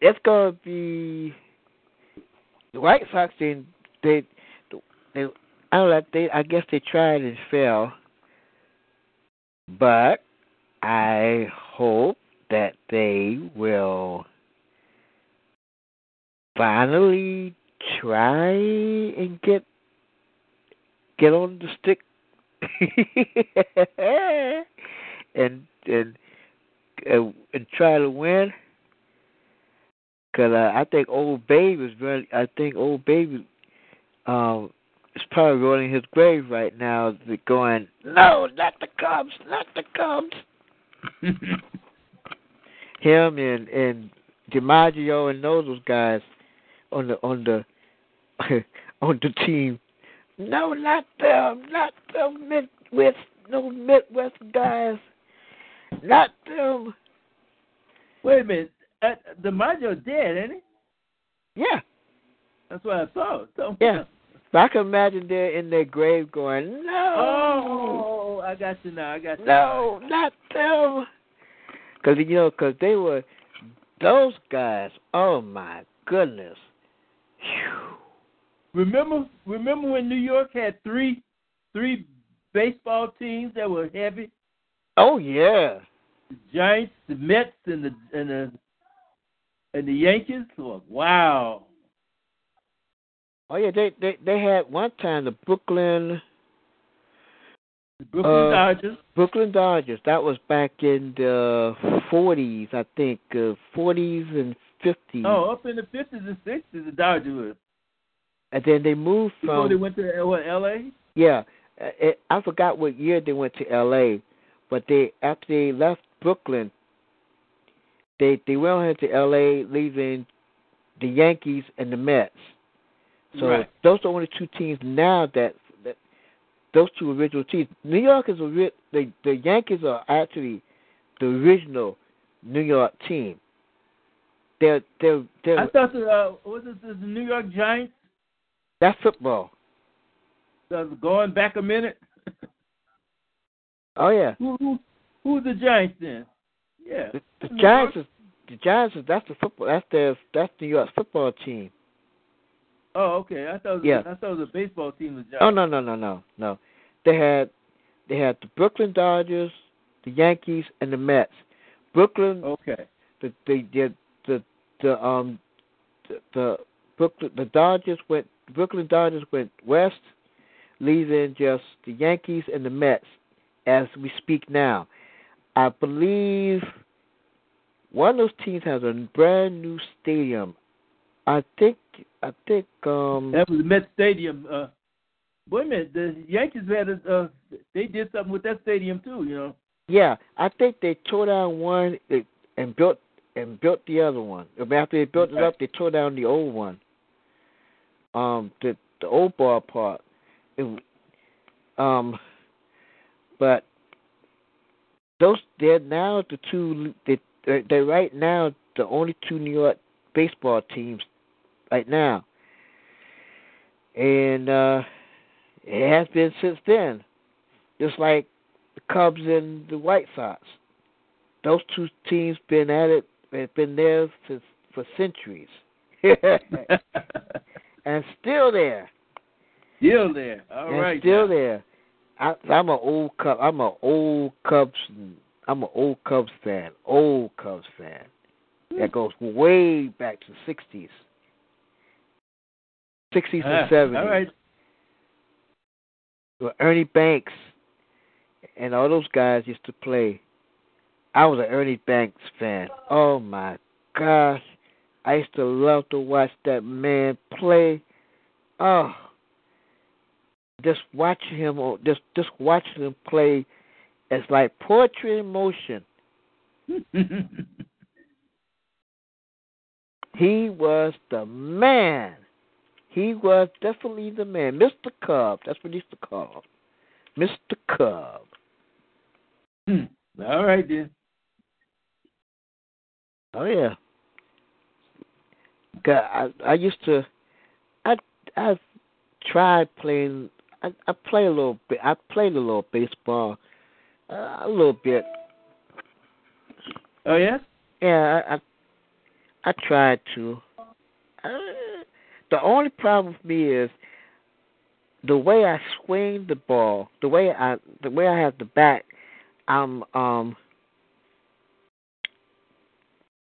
F: it's gonna be the White Sox. They they, they I don't know. They I guess they tried and failed, but I hope that they will finally try and get get on the stick and and uh, and try to win. Cause uh, I think old baby is really. I think old baby um is probably rolling his grave right now, going, "No, not the Cubs, not the Cubs." Him and and DiMaggio and those guys on the on the on the team. No, not them, not them Midwest, no Midwest guys, not them.
I: Wait a minute, uh, DiMaggio dead, ain't he?
F: Yeah,
I: that's what I saw. So,
F: yeah. But I can imagine they're in their grave going, no.
I: Oh, I got you now. I got you.
F: No, not them. Because, you know, because they were, those guys, oh my goodness. Whew.
I: Remember, remember when New York had three, three baseball teams that were heavy?
F: Oh yeah.
I: The Giants, the Mets, and the and the and the Yankees. Oh, wow.
F: Oh yeah, they they they had one time the Brooklyn.
I: The Brooklyn
F: uh,
I: Dodgers.
F: Brooklyn Dodgers. That was back in the forties, I think, forties uh, and fifties.
I: Oh, up in the fifties and sixties, the Dodgers were.
F: And then they moved from.
I: Before they went to what, L.A.
F: Yeah, it, I forgot what year they went to L.A. But they after they left Brooklyn, they they went on to L.A. leaving the Yankees and the Mets. So
I: right.
F: those are only two teams now that, that those two original teams. New York is a the the Yankees are actually the original New York team. They're they're they're.
I: I thought the uh, was it the New York Giants?
F: That's football.
I: So going back a minute.
F: Oh yeah.
I: Who who who's the Giants then? Yeah.
F: The, the Giants is the Giants is that's the football that's their that's New York's football team.
I: Oh, okay. I thought it was,
F: Yeah.
I: I thought it was a baseball team. The Giants.
F: Oh no no no no no. They had they had the Brooklyn Dodgers, the Yankees, and the Mets. Brooklyn.
I: Okay.
F: The they did the, the um the, the Brooklyn the Dodgers went Brooklyn Dodgers went west, leaving just the Yankees and the Mets as we speak now. I believe one of those teams has a brand new stadium. I think I think um
I: That was the Met Stadium. Uh, wait a minute, the Yankees had a, uh, they did something with that stadium too. You know.
F: yeah, I think they tore down one and built and built the other one. After they built it up, they tore down the old one. Um, the the old ballpark. It, um, but those they're now the two. They they're, they're right now the only two New York baseball teams right now. and uh, it has been since then. Just like the Cubs and the White Sox, those two teams been at it. Have been there since for centuries, and still there.
I: Still there. All
F: and
I: right.
F: Still
I: now.
F: there. I, I'm an old Cub. I'm an old Cubs. I'm an old Cubs fan. Old Cubs fan. That goes way back to the '60s, '60s
I: Ah,
F: and '70s.
I: All right.
F: Well, Ernie Banks and all those guys used to play. I was an Ernie Banks fan. Oh my gosh. I used to love to watch that man play. Oh. Just watching him on just just watching him play it's like poetry in motion. He was the man. He was definitely the man. Mr. Cub. That's what he used to call him. Mr. Cub.
I: Hmm. All right then.
F: Oh yeah. God, I I used to I I tried playing I I play a little bit I played a little baseball uh, a little bit.
I: Oh yeah?
F: Yeah, I I, I tried to. Uh, the only problem with me is the way I swing the ball, the way I the way I have the bat, I'm um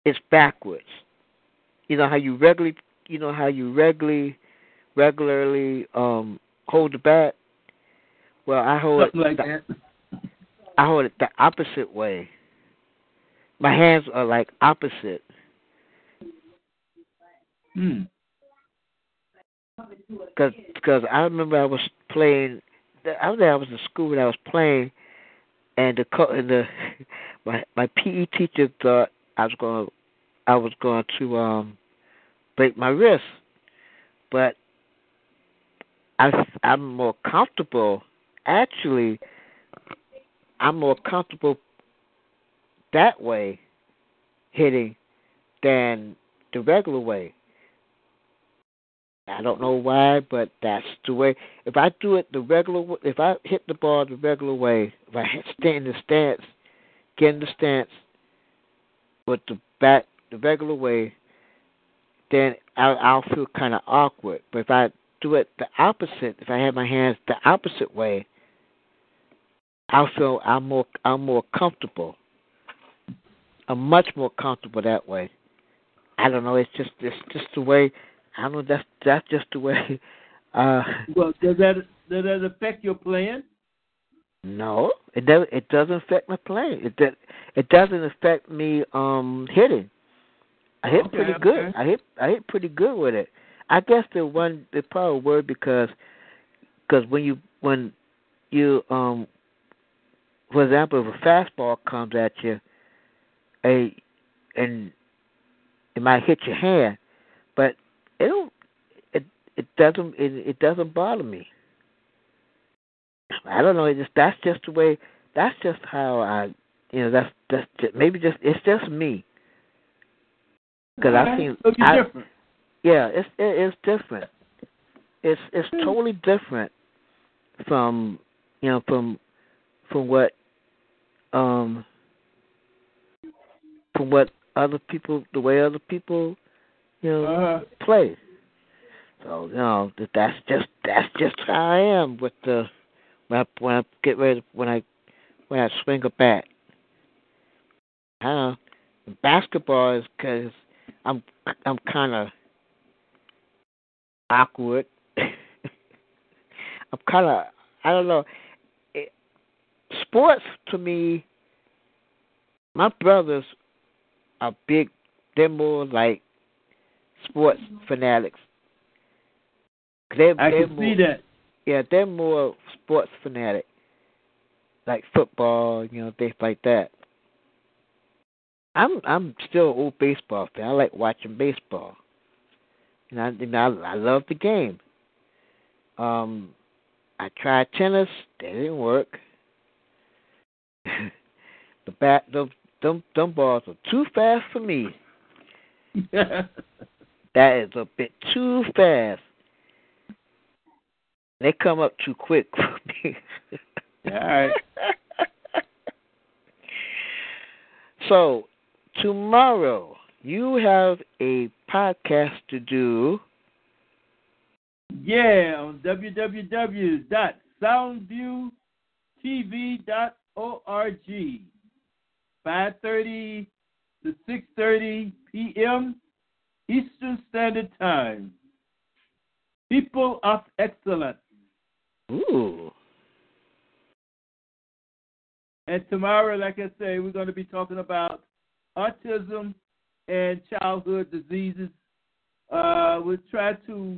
F: it's backwards. You know how you regularly you know how you regularly regularly um hold the bat? Well I hold
I: Something like
F: the,
I: that.
F: I hold it the opposite way. My hands are like opposite.
I: Hmm.
F: Cause, cause I remember I was playing. I was there. I was in school and I was playing, and the co- and the my my PE teacher thought I was going I was going to um break my wrist, but I I'm more comfortable. Actually, I'm more comfortable that way hitting than the regular way. I don't know why, but that's the way. If I do it the regular, if I hit the ball the regular way, if I stay in the stance, get in the stance with the bat the regular way, then I'll, I'll feel kind of awkward. But if I do it the opposite, if I have my hands the opposite way, I'll feel I'm more I'm more comfortable. I'm much more comfortable that way. I don't know. It's just it's just the way. I don't know. That's that's just the way. Uh,
I: Well, does that does that affect your playing?
F: no, it does. It doesn't affect my playing. It does. It doesn't affect me um hitting. I hit
I: Okay,
F: pretty good. I hit I hit pretty good with it. I guess the one the probably word because because when you when you um for example if a fastball comes at you, a and it might hit your hand, but it don't it it doesn't it, it doesn't bother me. I don't know. It just that's just the way. That's just how I. You know. That's that's just, maybe just it's just me. Because I've seen.
I: It'll
F: I,
I: different.
F: Yeah, it's it's different. It's it's totally different from you know from from what um from what other people the way other people you know
I: Uh-huh.
F: play. So you know that that's just that's just how I am with the when I when I get ready when I when I swing a bat. I don't know. Basketball is because I'm I'm kind of awkward. I'm kind of I don't know. It, sports to me, my brothers are big. They're more like sports mm-hmm. fanatics. They're,
I: I
F: they're
I: can
F: more,
I: see that.
F: Yeah, they're more sports fanatic, like football, you know, things like that. I'm I'm still an old baseball fan. I like watching baseball, and I and I, I love the game. Um, I tried tennis. That didn't work. the bat, them, them, them balls are too fast for me. That is a bit too fast. They come up too quick for me.
I: All right.
F: so tomorrow you have a podcast to do.
I: Yeah, on www.soundviewtv.org. 5.30 to 6.30 p.m. Eastern Standard Time. People of Excellence.
F: Ooh.
I: And tomorrow, like I say, we're going to be talking about autism and childhood diseases. Uh, we'll try to,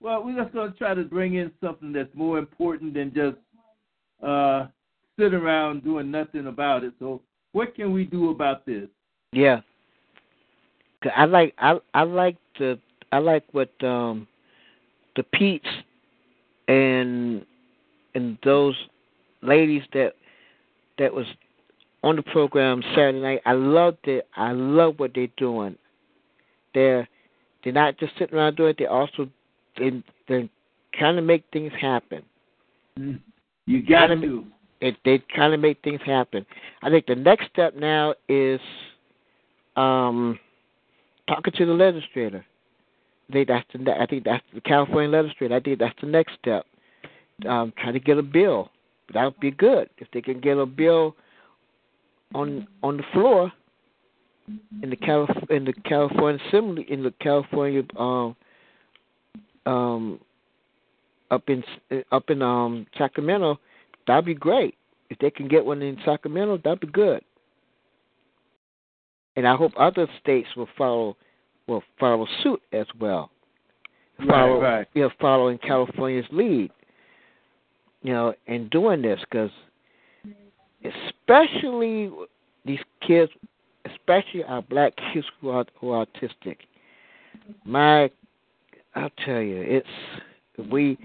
I: well, we're just going to try to bring in something that's more important than just uh, sit around doing nothing about it. So, what can we do about this?
F: Yeah. I like I I like the I like what um the Pete's and and those ladies that that was on the program Saturday night. I loved it. I love what they're doing. They're they're not just sitting around doing it. They also they they're trying to make things happen.
I: You got to.
F: It, they trying to make things happen. I think the next step now is um talking to the legislator. I think that's the I think that's the California legislator. I think that's the next step. Um, trying to get a bill. That would be good if they can get a bill on on the floor in the Calif- in the California Assembly in the California um um up in up in um Sacramento. That'd be great if they can get one in Sacramento. That'd be good and I hope other states will follow will follow suit as well.
I: Right,
F: Follow,
I: right.
F: You know, following California's lead. You know, in doing this because, especially these kids, especially our black kids who are who are autistic. My, I'll tell you, it's we.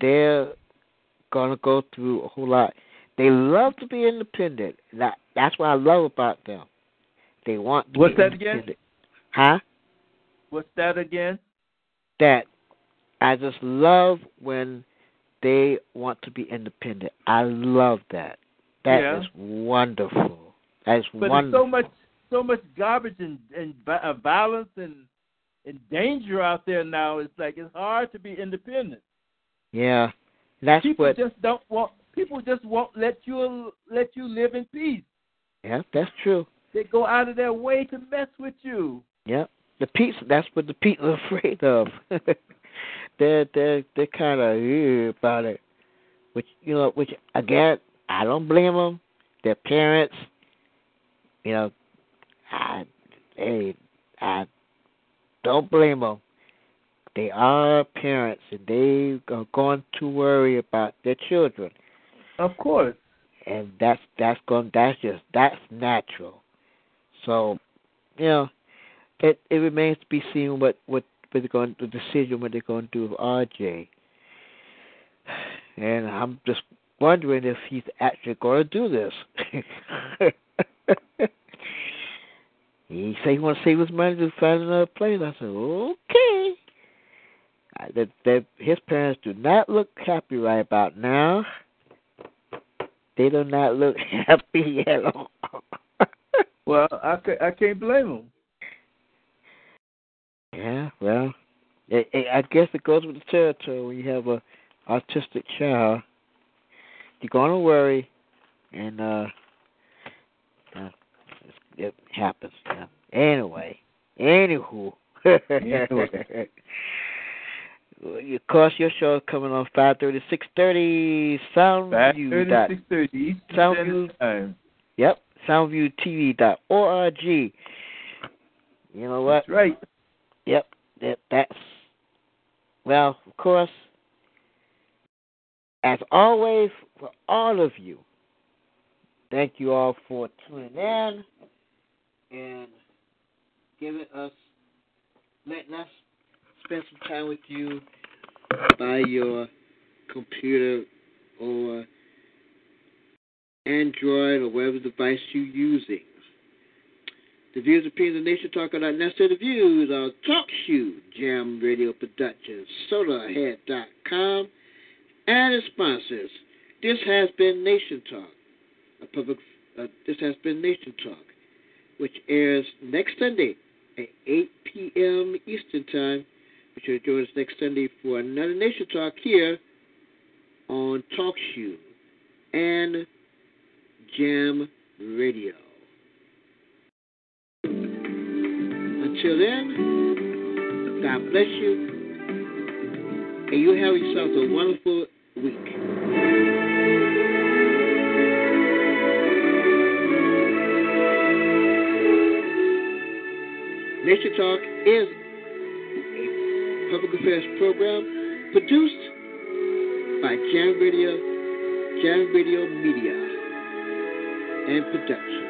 F: They're gonna go through a whole lot. They love to be independent. That that's what I love about them. They want to
I: What's
F: be
I: that again?
F: Huh?
I: What's that again?
F: That I just love when they want to be independent. I love that. That is
I: Yeah.
F: wonderful. That is wonderful.
I: But there's
F: wonderful.
I: so much, so much garbage and and uh, violence and and danger out there now. It's like it's hard to be independent.
F: yeah, that's
I: people
F: what.
I: just don't want. People just won't let you let you live in peace.
F: Yeah, that's true.
I: They go out of their way to mess with you.
F: Yeah, the pizza. That's what the people are afraid of. they're they're they're kind of about it. Which you know, which again, I don't blame them. Their parents, you know, I hey, I don't blame them. They are parents, and they are going to worry about their children.
I: Of course.
F: And that's that's going. That's just that's natural. So, you know, it it remains to be seen what what they're going what they're going to do with RJ. And I'm just wondering if he's actually going to do this. he said he wants to save his money to find another place. I said, okay. Uh, That that his parents do not look happy right about now. They do not look happy at all.
I: Well, I I can't blame them.
F: Yeah, well, it, it, I guess it goes with the territory when you have a autistic child. You're gonna worry, and uh, uh it happens. Yeah. Anyway, anywho,
I: Anyway.
F: of course, your show is coming on five thirty, six thirty. Soundview. dot-
I: 5:30, 6:30
F: Soundview.
I: Time.
F: Yep, soundviewtv.org. You know what?
I: That's right.
F: Yep, that, that's well, of course. As always, for all of you, thank you all for tuning in and giving us, letting us spend some time with you by your computer or Android or whatever device you're using. The views, opinions, of the Nation Talk necessarily the views of Talk Shoe, Jam Radio Productions, SodaHead.com, and its sponsors. This has been Nation Talk. A public. Uh, this has been Nation Talk, which airs next Sunday at 8 p.m. Eastern Time. Be sure to join us next Sunday for another Nation Talk here on Talk Shoe and Jam Radio. Until then, God bless you, and you have yourself a wonderful week. Nation Talk is a public affairs program produced by Jam Radio, Jam Radio Media, and Productions.